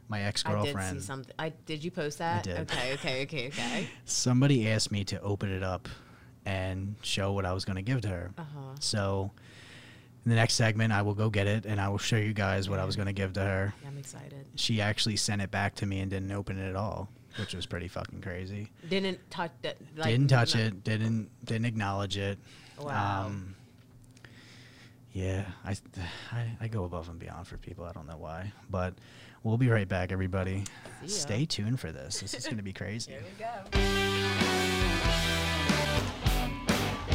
my ex girlfriend. I did girlfriend. see something. I did you post that? I did. Okay, okay, okay, okay. Somebody asked me to open it up and show what I was going to give to her. Uh huh. So in the next segment, I will go get it and I will show you guys what I was going to give to her. I'm excited. She actually sent it back to me and didn't open it at all, which was pretty fucking crazy. Didn't touch that. Like, didn't touch no- it. Didn't didn't acknowledge it. Wow. Um, yeah, I, I I go above and beyond for people. I don't know why, but we'll be right back, everybody. Stay tuned for this. This is going to be crazy. Here we go.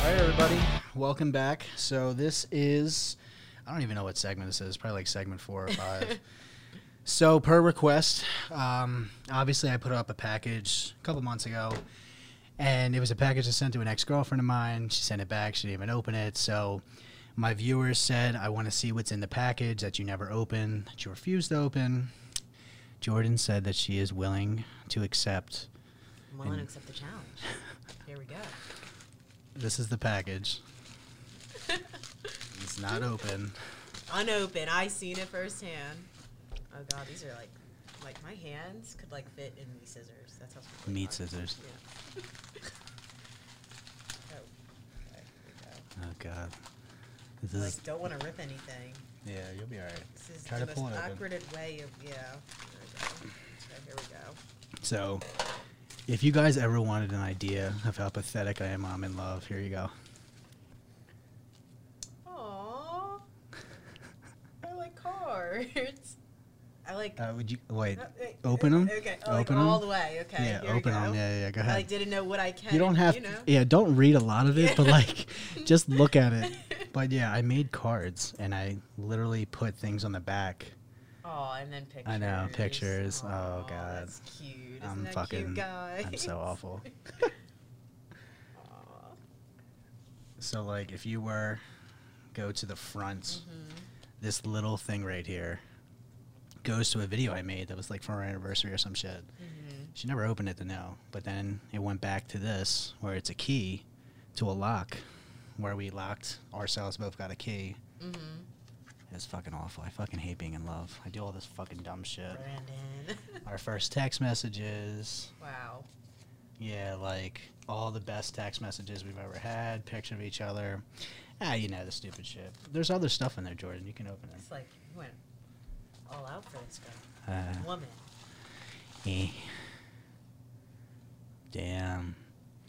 All right, everybody, welcome back. So this is, I don't even know what segment this is. Probably like segment four or five. So per request, um, obviously I put up a package a couple months ago, and it was a package I sent to an ex girlfriend of mine. She sent it back. She didn't even open it. So my viewers said, "I want to see what's in the package that you never open, that you refused to open." Jordan said that she is willing to accept. I'm willing to accept the challenge. Here we go. This is the package. it's not open. Unopened. I seen it firsthand. Oh god, these are like, like my hands could like fit in these scissors. That's how. small they Meat are. scissors. Yeah. oh, okay, here we Oh God. This go. is Like, don't want to rip anything. yeah. You'll be all right. This is Try the pull most it open. awkward way of yeah. We go. Okay, here we go. So, if you guys ever wanted an idea of how pathetic I am, I'm in love. Here you go. Aww. I like cards. I like. Uh, would you wait? Uh, wait, open 'em? Okay. Oh, like Open 'em? all the way. Okay. yeah, here open them. Yeah, yeah. Go I ahead. like didn't know what I can. you don't have. You know. to, yeah, don't read a lot of it, but like, just look at it. But yeah, I made cards and I literally put things on the back. Oh, and then pictures. I know, pictures. Oh, God. That's cute. I'm fucking. I'm so awful. So like, if you were go to the front, Mhm. this little thing right here goes to a video I made that was like for our anniversary or some shit. Mhm. She never opened it to know, but then it went back to this where it's a key to a lock where we locked ourselves both got a key. Mhm. It's fucking awful. I fucking hate being in love. I do all this fucking dumb shit. Brandon. Our first text messages. wow. Yeah, like all the best text messages we've ever had, picture of each other. Ah, you know the stupid shit. There's other stuff in there, Jordan. You can open it. It's like you went all out for this girl. Uh, Woman. eh. Damn.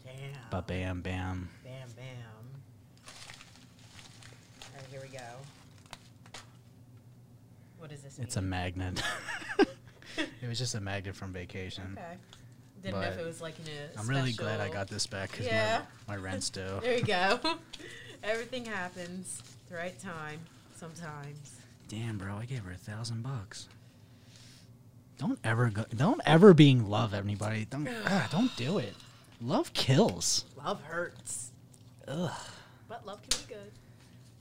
Damn. Ba bam bam. Bam, bam. All right, here we go. What does this It's a magnet. it was just a magnet from vacation. Okay. Didn't know if it was like in a I'm really glad I got this back because Yeah. my, my rent's due. There you go. Everything happens at the right time sometimes. Damn, bro, I gave her a thousand bucks. Don't ever go. Don't ever be in love anybody. Don't. ah, don't do it. Love kills. Love hurts. Ugh. But love can be good.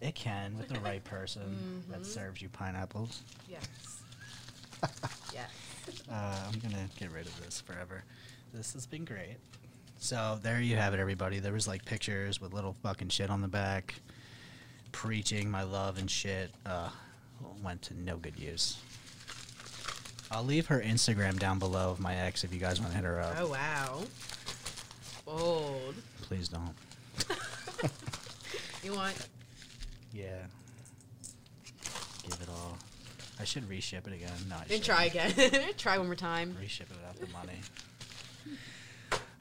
It can with the right person that Mhm. serves you pineapples. Yes. yes. Uh, I'm gonna get rid of this forever. This has been great. So there you have it, everybody. There was like pictures with little fucking shit on the back, preaching my love and shit. Uh, went to no good use. I'll leave her Instagram down below of my ex if you guys want to hit her up. Oh wow. Bold. Please don't. You want Yeah. Give it all. I should reship it again. No, I shouldn't. try again. try one more time. Reship it without the money.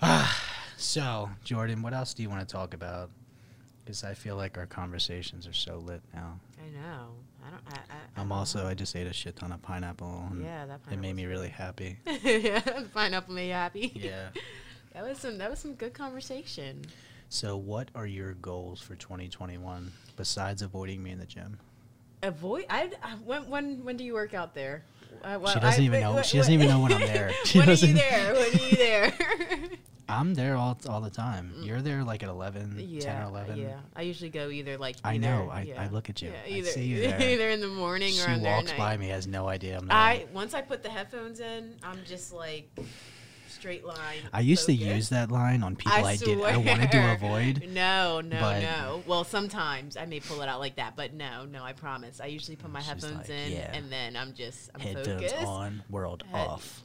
ah, so, Jordan, what else do you want to talk about? Because I feel like our conversations are so lit now. I know. I don't I, I, don't also, know. I just ate a shit ton of pineapple. And Yeah, that It made me really happy. yeah, pineapple made you happy. Yeah. that was some that was some good conversation. So, what are your goals for 2021 besides avoiding me in the gym? Avoid. I, I when when when do you work out there? Uh, well, She doesn't I- even know- wait, she doesn't even know when I'm there. She when are you there? When are you there? I'm there all, all the time. You're there like at 11, 10 Mm. or 11. yeah. I usually go either like. I know. I, yeah. I look at you. Yeah, I either see you there. either in the morning she or on there walks by me, has no idea I'm there. I once I put the headphones in, I'm just like straight line. I used to use that line on people I, did I wanted to avoid. No, no, no. Well, sometimes I may pull it out like that, but no, no. I promise. I usually put my headphones like, in, yeah. and then I'm just I'm Headphones focused. on, world Head- off.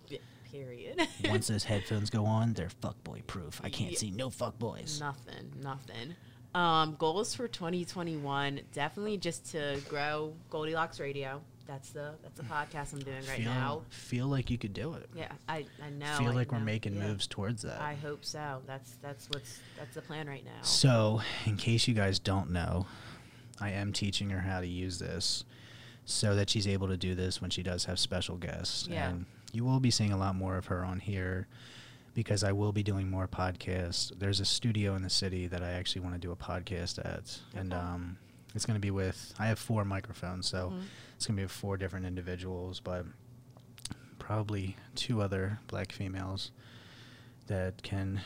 Period. Once those headphones go on, they're fuckboy proof. I can't Yeah. see no fuckboys. Nothing, nothing. Um, goals for 2021, definitely just to grow Goldilocks Radio. That's the that's the podcast I'm doing right feel, now. feel like you could do it. Yeah, I, I know. feel I like we're making Yeah. moves towards that. I hope so. That's that's what's that's the plan right now. So, in case you guys don't know, I am teaching her how to use this so that she's able to do this when she does have special guests. Yeah. And you will be seeing a lot more of her on here because I will be doing more podcasts. There's a studio in the city that I actually want to do a podcast at. And um, it's going to be with, I have four microphones, so Mhm. it's going to be with four different individuals. But probably two other black females that can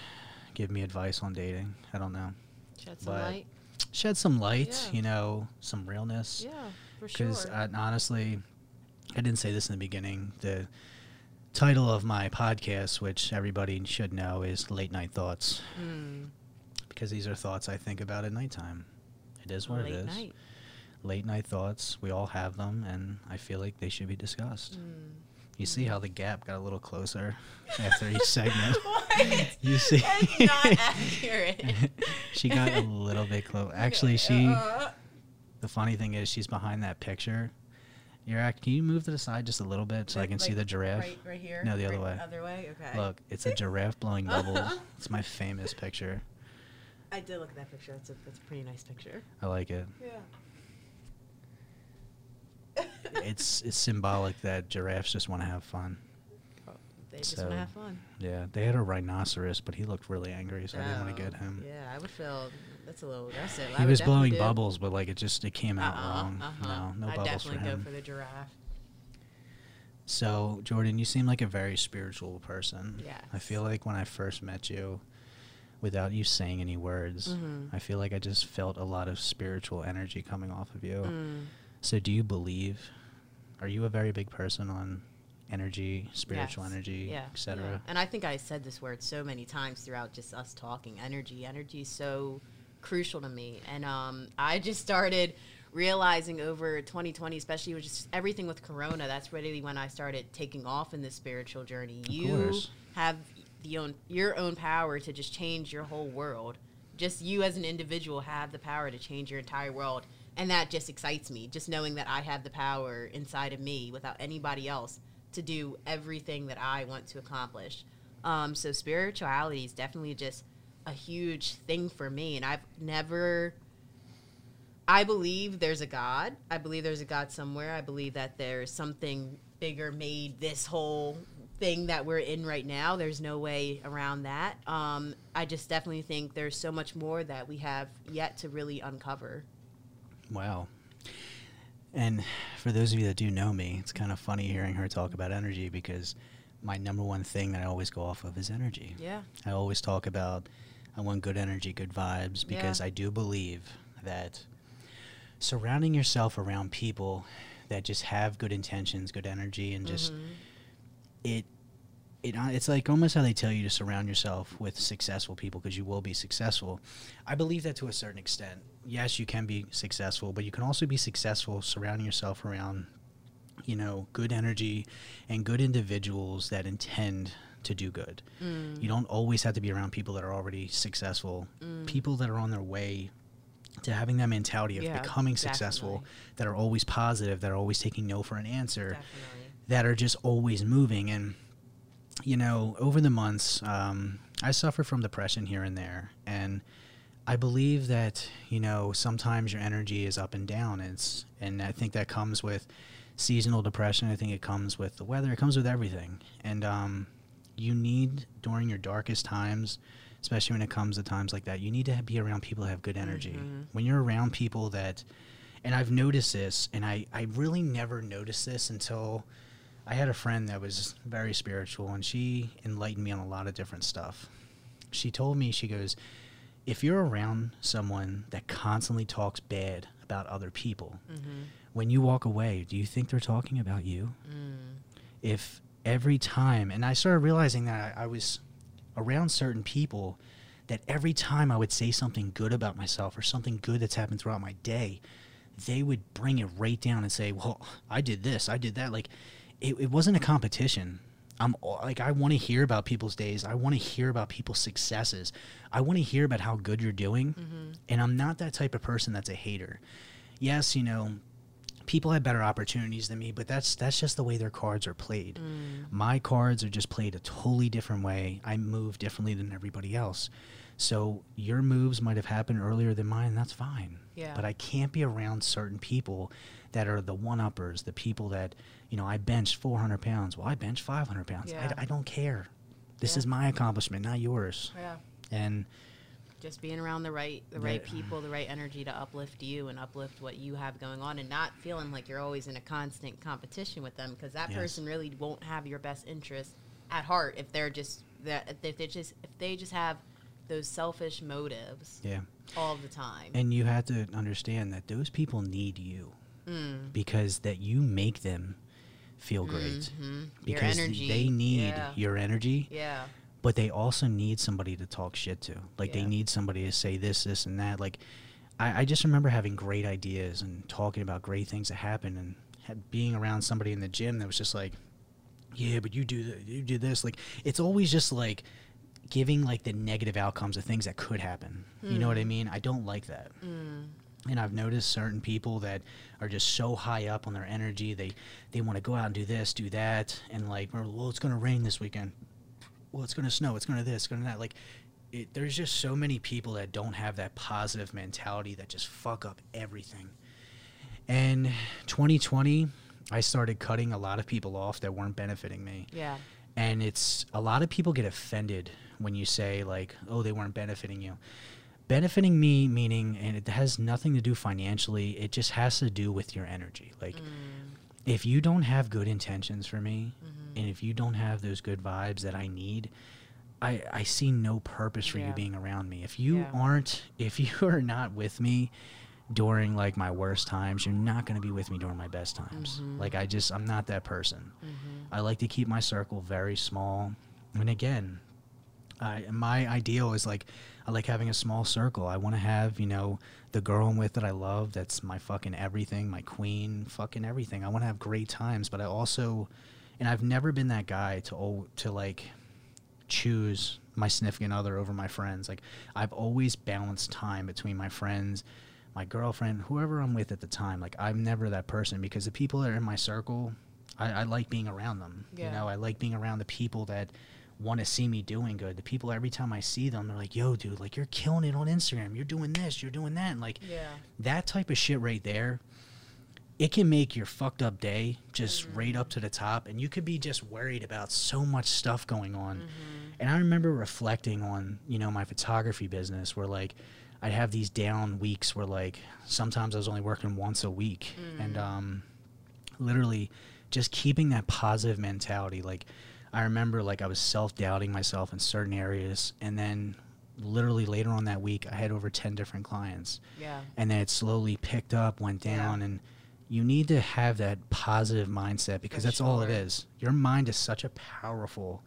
give me advice on dating. I don't know. Shed some But- light. Shed some light, Yeah. you know, some realness. Yeah, for sure. Because honestly, I didn't say this in the beginning. The title of my podcast, which everybody should know, is Late Night Thoughts. Mm, Because these are thoughts I think about at nighttime. It is what late it is. night. Late night thoughts. We all have them, and I feel like they should be discussed. Mm. You see how the gap got a little closer after each segment. You see, That's not accurate. she got a little bit close. Actually, she. Uh, The funny thing is, she's behind that picture. You're act. Can you move to the side just a little bit so I like- can see the giraffe? Right, right here. No, the other way. Other way. Okay. Look, it's a giraffe blowing bubbles. It's my famous picture. I did look at that picture. That's a that's a pretty nice picture. I like it. Yeah. It's it's symbolic that giraffes just want to have fun. They just So, want to have fun. Yeah, they had a rhinoceros, but he looked really angry, so I didn't want to Oh, get him. Yeah, I would feel that's a little aggressive. I He would was blowing do- bubbles, but like it just it came out Uh-uh, wrong. uh-huh. No, no I'd bubbles for definitely him. go for the giraffe. So, Jordan, you seem like a very spiritual person. Yeah. I feel like when I first met you, without you saying any words, Mhm. I feel like I just felt a lot of spiritual energy coming off of you. Mm. So, do you believe? Are you a very big person on energy, spiritual Yes. energy, yeah, etc.? yeah. And I think I said this word so many times throughout just us talking. Energy, energy is so crucial to me, and um, I just started realizing over 2020, especially with just everything with Corona. That's really when I started taking off in this spiritual journey. Of you course. have the own your own power to just change your whole world. Just you as an individual have the power to change your entire world. And that just excites me, just knowing that I have the power inside of me without anybody else to do everything that I want to accomplish. Um, so spirituality is definitely just a huge thing for me, and I've never. I believe there's a God. I believe there's a God somewhere. I believe that there's something bigger made this whole thing that we're in right now. There's no way around that. Um, I just definitely think there's so much more that we have yet to really uncover. Wow. And for those of you that do know me, it's kind of funny hearing her talk about energy because my number one thing that I always go off of is energy. Yeah. I always talk about I want good energy, good vibes because Yeah. I do believe that surrounding yourself around people that just have good intentions, good energy and just Mhm. It it uh, it's like almost how they tell you to surround yourself with successful people because you will be successful. I believe that to a certain extent. Yes, you can be successful, but you can also be successful surrounding yourself around you know, good energy and good individuals that intend to do good. Mm. You don't always have to be around people that are already successful. Mm. People that are on their way to having that mentality of Yeah, becoming successful, definitely. that are always positive, that are always taking no for an answer Definitely. That are just always moving. And, you know, over the months, um, I suffer from depression here and there. And I believe that, you know, sometimes your energy is up and down. It's, and I think that comes with seasonal depression. I think it comes with the weather. It comes with everything. And um, you need, during your darkest times, especially when it comes to times like that, you need to be around people that have good energy. Mhm. When you're around people that, and I've noticed this, and I, I really never noticed this until I had a friend that was very spiritual, and she enlightened me on a lot of different stuff. She told me, she goes, if you're around someone that constantly talks bad about other people, Mhm. when you walk away, do you think they're talking about you? Mm. if every time, and I started realizing that I, I was around certain people that every time I would say something good about myself or something good that's happened throughout my day, they would bring it right down and say, "Well, I did this, I did that." Like, it, it wasn't a competition. I'm like, I want to hear about people's days. I want to hear about people's successes. I want to hear about how good you're doing. And I'm not that type of person that's a hater. Yes, you know, people have better opportunities than me, but that's that's just the way their cards are played. Mm. My cards are just played a totally different way. I move differently than everybody else. So your moves might have happened earlier than mine, and that's fine. Yeah. But I can't be around certain people that are the one uppers, the people that, you know, I benched 400 pounds. Well, I benched 500 pounds. Yeah. I, I don't care. This Yeah. is my accomplishment, not yours. Yeah. And Just being around the right the right people, the right energy to uplift you and uplift what you have going on, and not feeling like you're always in a constant competition with them because that Yes. person really won't have your best interest at heart if they're just that if they just if they just have those selfish motives Yeah. all the time. And you have to understand that those people need you Mm. because that you make them feel great. Mhm. Your Because they need yeah. your energy, yeah, but they also need somebody to talk shit to. Like they need somebody to say this, this, and that. Like I, I just remember having great ideas and talking about great things that happened and had, being around somebody in the gym that was just like, yeah, but you do th- you do this. Like it's always just like giving like the negative outcomes of things that could happen. You know what I mean? I don't like that. mm. And I've noticed certain people that are just so high up on their energy. They they want to go out and do this, do that, and like, well, it's gonna rain this weekend. Well, it's gonna snow. It's gonna this, it's gonna that. Like, it, there's just so many people that don't have that positive mentality that just fuck up everything. And 2020, I started cutting a lot of people off that weren't benefiting me yeah, and it's a lot of people get offended when you say like oh they weren't benefiting you benefiting me meaning and it has nothing to do financially it just has to do with your energy like Mm. if you don't have good intentions for me Mhm. and if you don't have those good vibes that i need i i see no purpose for Yeah. you being around me if you Yeah. aren't if you are not with me during like my worst times you're not going to be with me during my best times Mhm. like i just i'm not that person Mhm. I like to keep my circle very small. And again, I, my ideal is like I like having a small circle. I want to have you know the girl I'm with that I love. That's my fucking everything, my queen, fucking everything. I want to have great times, but I also, and I've never been that guy to to like choose my significant other over my friends. Like I've always balanced time between my friends, my girlfriend, whoever I'm with at the time. Like I'm never that person because the people that are in my circle, I, I like being around them. You know, I like being around the people that want to see me doing good. The people every time I see them, they're like, "Yo, dude, like you're killing it on Instagram. You're doing this. You're doing that." And like yeah, that type of shit right there it can make your fucked up day just Mm-hmm. right up to the top and you could be just worried about so much stuff going on Mhm. and i remember reflecting on you know my photography business where like i'd have these down weeks where like sometimes i was only working once a week and Mm. um literally just keeping that positive mentality like i remember like i was self-doubting myself in certain areas and then literally later on that week i had over 10 different clients yeah, and then it slowly picked up, went Yeah. down, and you need to have that positive mindset because For that's all it is. Your mind is such a powerful,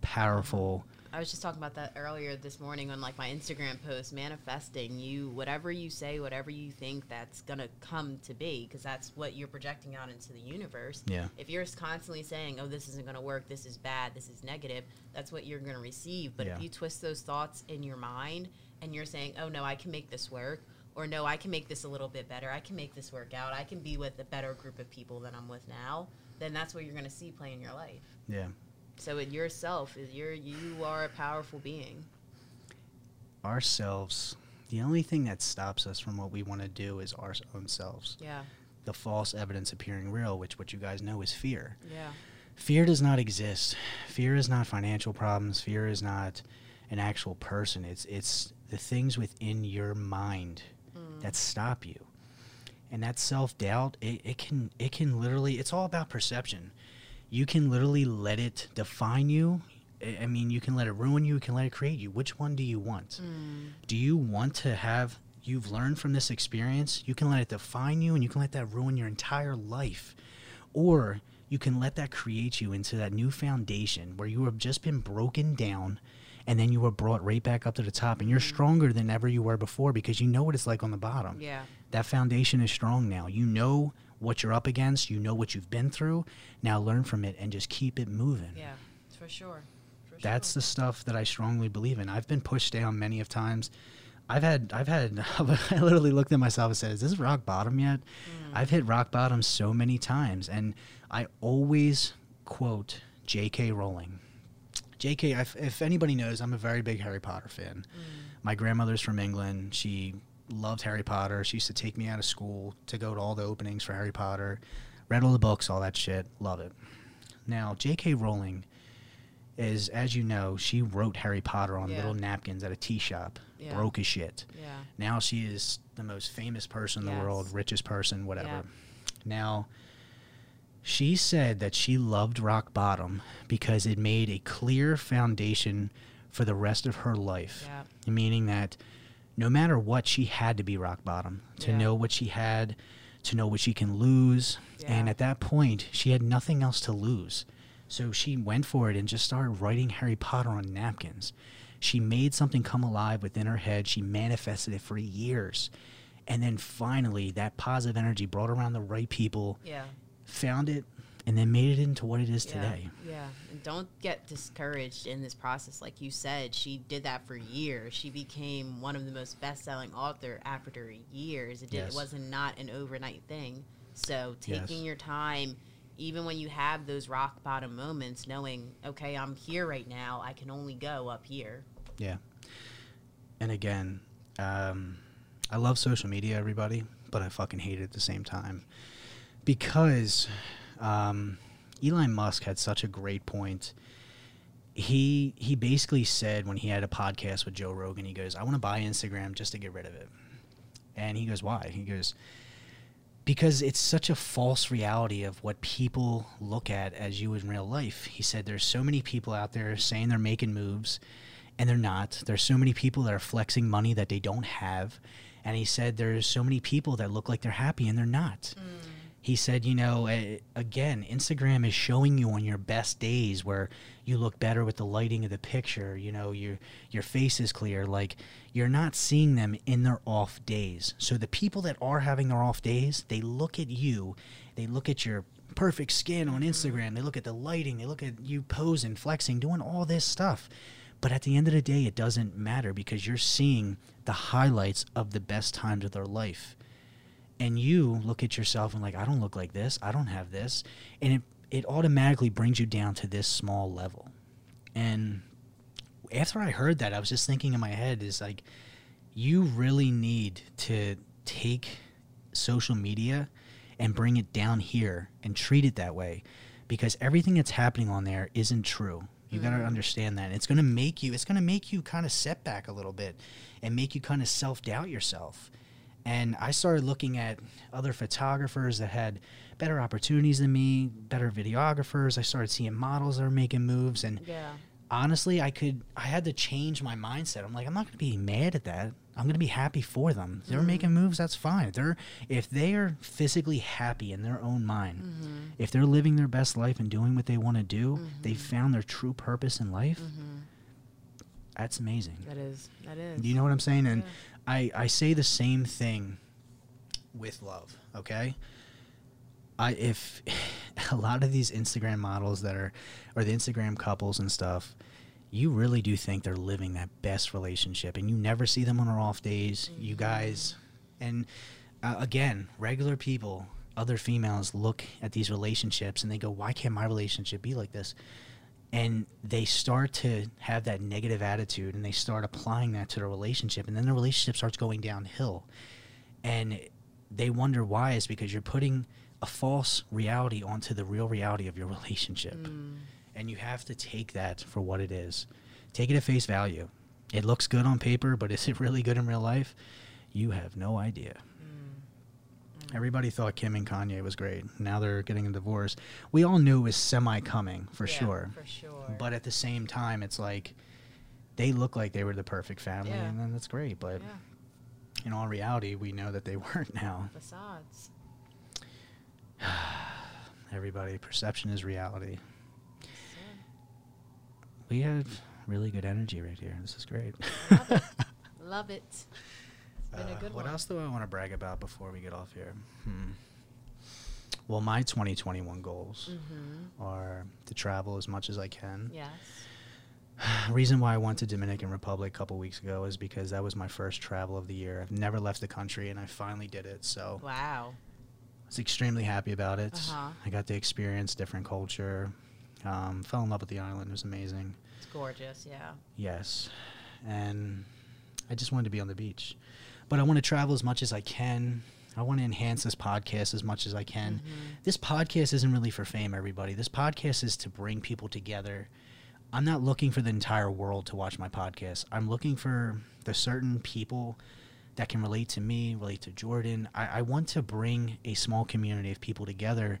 powerful. I was just talking about that earlier this morning on like my Instagram post, manifesting you, whatever you say, whatever you think that's gonna come to be, because that's what you're projecting out into the universe. Yeah, If you're constantly saying, "Oh, this isn't gonna work. This is bad. This is negative," that's what you're gonna receive. But Yeah. if you twist those thoughts in your mind and you're saying, "Oh no, I can make this work," or "No, I can make this a little bit better. I can make this work out. I can be with a better group of people than I'm with now," then that's what you're gonna see play in your life. yeah. So it yourself is you're you are a powerful being. Ourselves. The only thing that stops us from what we want to do is our own selves. Yeah. The false evidence appearing real, which what you guys know is fear. Yeah. Fear does not exist. Fear is not financial problems. Fear is not an actual person. It's it's the things within your mind Mm. that stop you. And that self doubt, it, it can it can literally it's all about perception. You can literally let it define you. I mean, you can let it ruin you, you can let it create you. Which one do you want? Mm. Do you want to have you've learned from this experience, you can let it define you and you can let that ruin your entire life. Or you can let that create you into that new foundation where you have just been broken down and then you were brought right back up to the top and you're stronger than ever you were before because you know what it's like on the bottom. Yeah. That foundation is strong now. You know what you're up against, you know what you've been through. Now learn from it and just keep it moving. Yeah. For sure. For That's sure. the stuff that I strongly believe in. I've been pushed down many of times. I've had, I've had, I literally looked at myself and said, "Is this rock bottom yet?" Mm. I've hit rock bottom so many times, and I always quote J.K. Rowling. J.K. If, if anybody knows, I'm a very big Harry Potter fan. Mm. My grandmother's from England. She loved Harry Potter. She used to take me out of school to go to all the openings for Harry Potter. Read all the books, all that shit. Love it. Now, J.K. Rowling is, as you know, she wrote Harry Potter on Yeah. little napkins at a tea shop. Yeah. Broke as shit. Yeah. Now she is the most famous person in the world, richest person, whatever. Yeah. Now, she said that she loved rock bottom because it made a clear foundation for the rest of her life. Yeah. Meaning that no matter what, she had to be rock bottom to Yeah. know what she had, to know what she can lose. And at that point, she had nothing else to lose. So she went for it and just started writing Harry Potter on napkins. She made something come alive within her head. She manifested it for years. And then finally, that positive energy brought around the right people, Yeah. found it, and then made it into what it is yeah. today. Yeah. And don't get discouraged in this process. Like you said, she did that for years. She became one of the most best selling author after years. It, did, Yes. it wasn't not an overnight thing. So Yes. taking your time, even when you have those rock bottom moments, knowing, okay, I'm here right now. I can only go up here. Yeah. And again, um, I love social media, everybody, but I fucking hate it at the same time because um, Elon Musk had such a great point. He he basically said when he had a podcast with Joe Rogan, he goes, "I want to buy Instagram just to get rid of it," and he goes, "Why?" He goes. Because it's such a false reality of what people look at as you in real life. He said there's so many people out there saying they're making moves, and they're not. There's so many people that are flexing money that they don't have. And he said there's so many people that look like they're happy and they're not. He said, you know, uh, again, Instagram is showing you on your best days where you look better with the lighting of the picture. You know, your your face is clear. Like you're not seeing them in their off days. So the people that are having their off days, they look at you, they look at your perfect skin on Instagram, they look at the lighting, they look at you posing, flexing, doing all this stuff. But at the end of the day, it doesn't matter because you're seeing the highlights of the best times of their life and you look at yourself and like i don't look like this. I don't have this. And it, it automatically brings you down to this small level. And after i heard that i was just thinking in my head is like you really need to take social media and bring it down here and treat it that way because everything that's happening on there isn't true. You got to mm. understand that. It's going to make you it's going to make you kind of set back a little bit and make you kind of self-doubt yourself and I started looking at other photographers that had better opportunities than me, better videographers. I started seeing models that were making moves, and Yeah. honestly, I could I had to change my mindset. I'm like, I'm not going to be mad at that. I'm going to be happy for them. They're mm-hmm. making moves. That's fine. They're if they are physically happy in their own mind, mm-hmm. if they're living their best life and doing what they want to do, they've mm-hmm. found their true purpose in life. That's amazing. That is. That is. Do you know what I'm saying? And Yeah. I, I say the same thing with love, okay? I if a lot of these Instagram models that are or the Instagram couples and stuff, you really do think they're living that best relationship and you never see them on their off days. You guys and uh, again, regular people, other females look at these relationships and they go, "Why can't my relationship be like this?" And they start to have that negative attitude and they start applying that to the relationship and then the relationship starts going downhill. And they wonder why is because you're putting a false reality onto the real reality of your relationship. Mm. And you have to take that for what it is. Take it at face value. It looks good on paper but is it really good in real life? You have no idea Everybody thought Kim and Kanye was great. Now they're getting a divorce. We all knew it was semi coming for Yeah, sure. For sure. But at the same time, it's like they look like they were the perfect family, Yeah. and then that's great. But yeah. in all reality, we know that they weren't now. Facades. Everybody, perception is reality. We have really good energy right here. This is great. love it. Love it. Uh, what one. else do I want to brag about before we get off here? Hmm. Well, my 2021 goals Mm-hmm. are to travel as much as I can. Yes. reason why I went to Dominican Republic a couple weeks ago is because that was my first travel of the year. I've never left the country, and I finally did it. So Wow. I was extremely happy about it. Uh-huh. I got to experience different culture. Um, fell in love with the island. It was amazing. It's gorgeous. Yeah. Yes, and I just wanted to be on the beach, but I want to travel as much as I can. I want to enhance this podcast as much as I can. Mhm. This podcast isn't really for fame, everybody. This podcast is to bring people together I'm not looking for the entire world to watch my podcast. I'm looking for the certain people that can relate to me, relate to Jordan. I, I want to bring a small community of people together,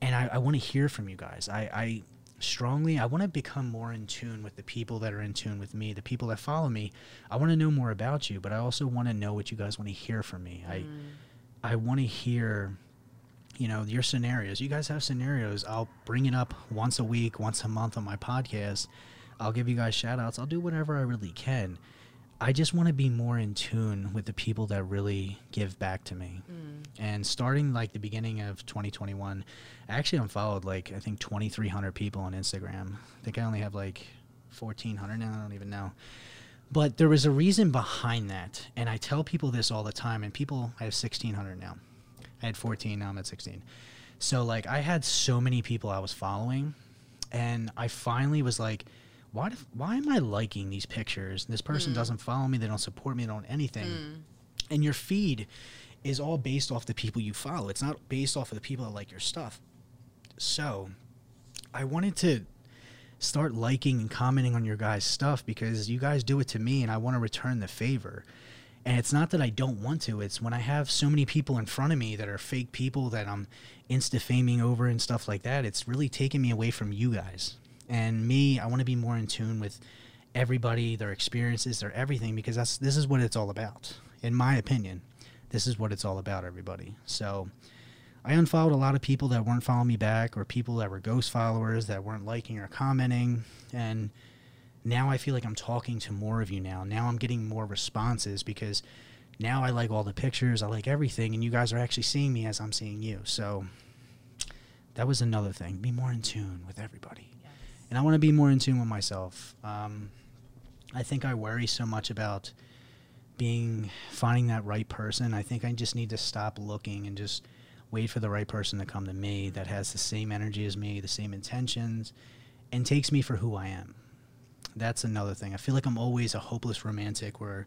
and I, I want to hear from you guys. I, I strongly, I want to become more in tune with the people that are in tune with me, the people that follow me. I want to know more about you, but I also want to know what you guys want to hear from me. I, mm. I want to hear you know your scenarios. You guys have scenarios. I'll bring it up once a week once a month on my podcast. I'll give you guys shout outs i'll do whatever i really can i just want to be more in tune with the people that really give back to me. Mm. And starting like the beginning of 2021 i actually unfollowed like i think 2300 people on instagram. I think i only have like 1400 now i don't even know. But there was a reason behind that and i tell people this all the time and people i have 1600 now. I had 14, now I'm at 16. So like I had so many people I was following and I finally was like why do, why am I liking these pictures? This person mm. doesn't follow me, they don't support me, they don't anything. Mm. And your feed is all based off the people you follow. It's not based off of the people that like your stuff. So, I wanted to start liking and commenting on your guys' stuff because you guys do it to me and I want to return the favor. And it's not that I don't want to, it's when I have so many people in front of me that are fake people that I'm insta faming over and stuff like that, it's really taking me away from you guys. And me, I want to be more in tune with everybody, their experiences, their everything, because that's this is what it's all about. In my opinion, this is what it's all about, everybody. So I unfollowed a lot of people that weren't following me back or people that were ghost followers that weren't liking or commenting. And now I feel like I'm talking to more of you now. Now I'm getting more responses because now I like all the pictures, I like everything, and you guys are actually seeing me as I'm seeing you. So that was another thing. Be more in tune with everybody. And I want to be more in tune with myself. Um, I think I worry so much about being finding that right person. I think I just need to stop looking and just wait for the right person to come to me that has the same energy as me, the same intentions, and takes me for who I am. That's another thing. I feel like I'm always a hopeless romantic where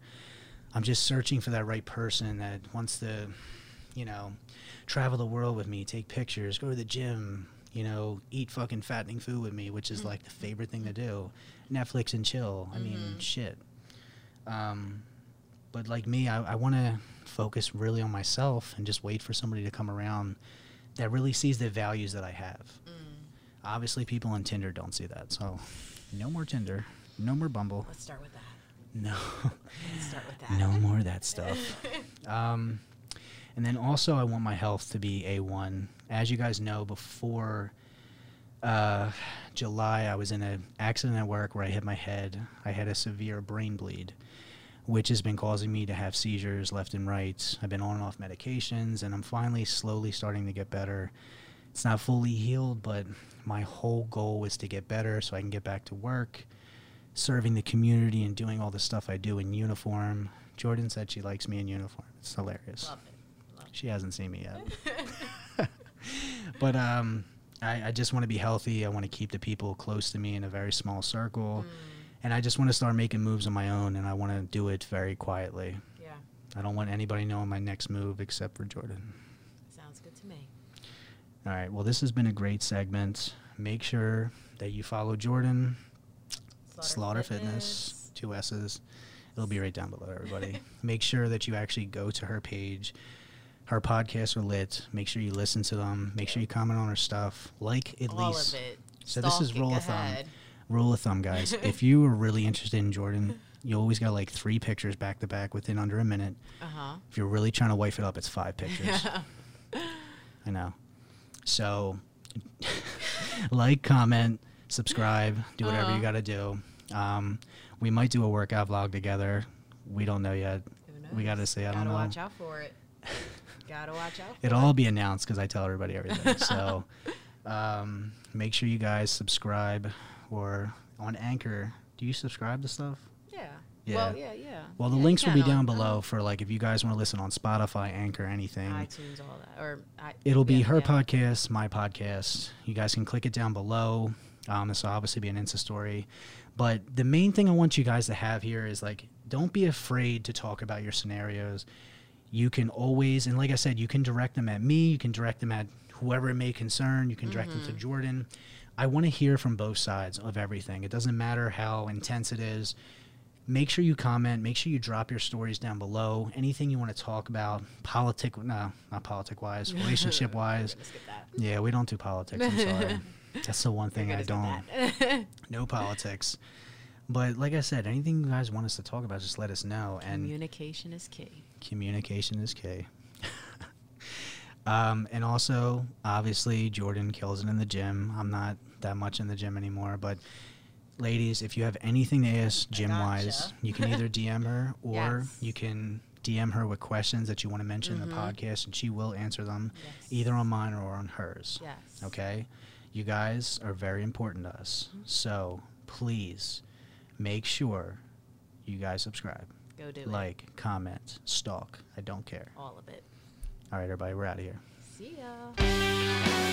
I'm just searching for that right person that wants to, you know, travel the world with me, take pictures, go to the gym, you know, eat fucking fattening food with me, which is like the favorite thing to do. Netflix and chill. I mean, shit. Um, but like me, I, I want to focus really on myself and just wait for somebody to come around that really sees the values that I have. Obviously, people on Tinder don't see that, so no more Tinder, no more Bumble, Let's start with that. no, Let's start with that. no more of that stuff. Um, and then also, I want my health to be A1. As you guys know, before uh, July, I was in an accident at work where I hit my head. I had a severe brain bleed, which has been causing me to have seizures left and right. I've been on and off medications, and I'm finally slowly starting to get better. It's not fully healed, but my whole goal is to get better so I can get back to work, serving the community, and doing all the stuff I do in uniform. Jordan said she likes me in uniform. It's hilarious. Love it. Love She hasn't seen me yet. but um, I, I just want to be healthy. I want to keep the people close to me in a very small circle. And I just want to start making moves on my own, and I want to do it very quietly. Yeah. I don't want anybody knowing my next move except for Jordan. Sounds good to me. All right. Well, this has been a great segment. Make sure that you follow Jordan, Slaughter, Fitness, two S's. It'll be right down below, everybody. Make sure that you actually go to her page. Her podcasts are lit. Make sure you listen to them. Make sure you comment on our stuff. Like at All least. of it. So this is rule of thumb. Rule of thumb, guys. if you are really interested in Jordan, you always got like three pictures back to back within under a minute. Uh huh. If you're really trying to wife it up, it's five pictures. I know. So, like, comment, subscribe, do whatever Uh-huh. you got to do. Um, we might do a workout vlog together. We don't know yet. We got to see. I don't know. watch out for it. Gotta watch out. It'll it. all be announced because I tell everybody everything. so, um, make sure you guys subscribe or on Anchor. Do you subscribe to stuff? Yeah. Yeah. Well, yeah, yeah. Well, the Yeah, links will be down below uh, for like if you guys want to listen on Spotify, Anchor, anything. iTunes, all that, or I, It'll be her yeah. podcast, my podcast. You guys can click it down below. Um, this will obviously be an Insta story. But the main thing I want you guys to have here is like, don't be afraid to talk about your scenarios. You can always, and like I said, you can direct them at me. You can direct them at whoever it may concern. You can direct them to mm-hmm. Jordan. I want to hear from both sides of everything. It doesn't matter how intense it is. Make sure you comment. Make sure you drop your stories down below. Anything you want to talk about, politic, no, not politic wise, relationship wise. Let's get that. Yeah, we don't do politics. I'm sorry. That's the one thing I don't. gonna skip that. No politics. But like I said, anything you guys want us to talk about, just let us know. And Communication is key. Communication is key. um, and also, obviously, Jordan kills it in the gym. I'm not that much in the gym anymore, but ladies, if you have anything to ask gym wise, gotcha. you can either DM her or Yes. you can DM her with questions that you want to mention in the Mhm. podcast, and she will answer them Yes. either on mine or on hers. Yes. Okay? You guys are very important to us. So please make sure you guys subscribe, Go do it. like, comment, stalk. I don't care. all of it. All right, everybody, we're out of here. See ya.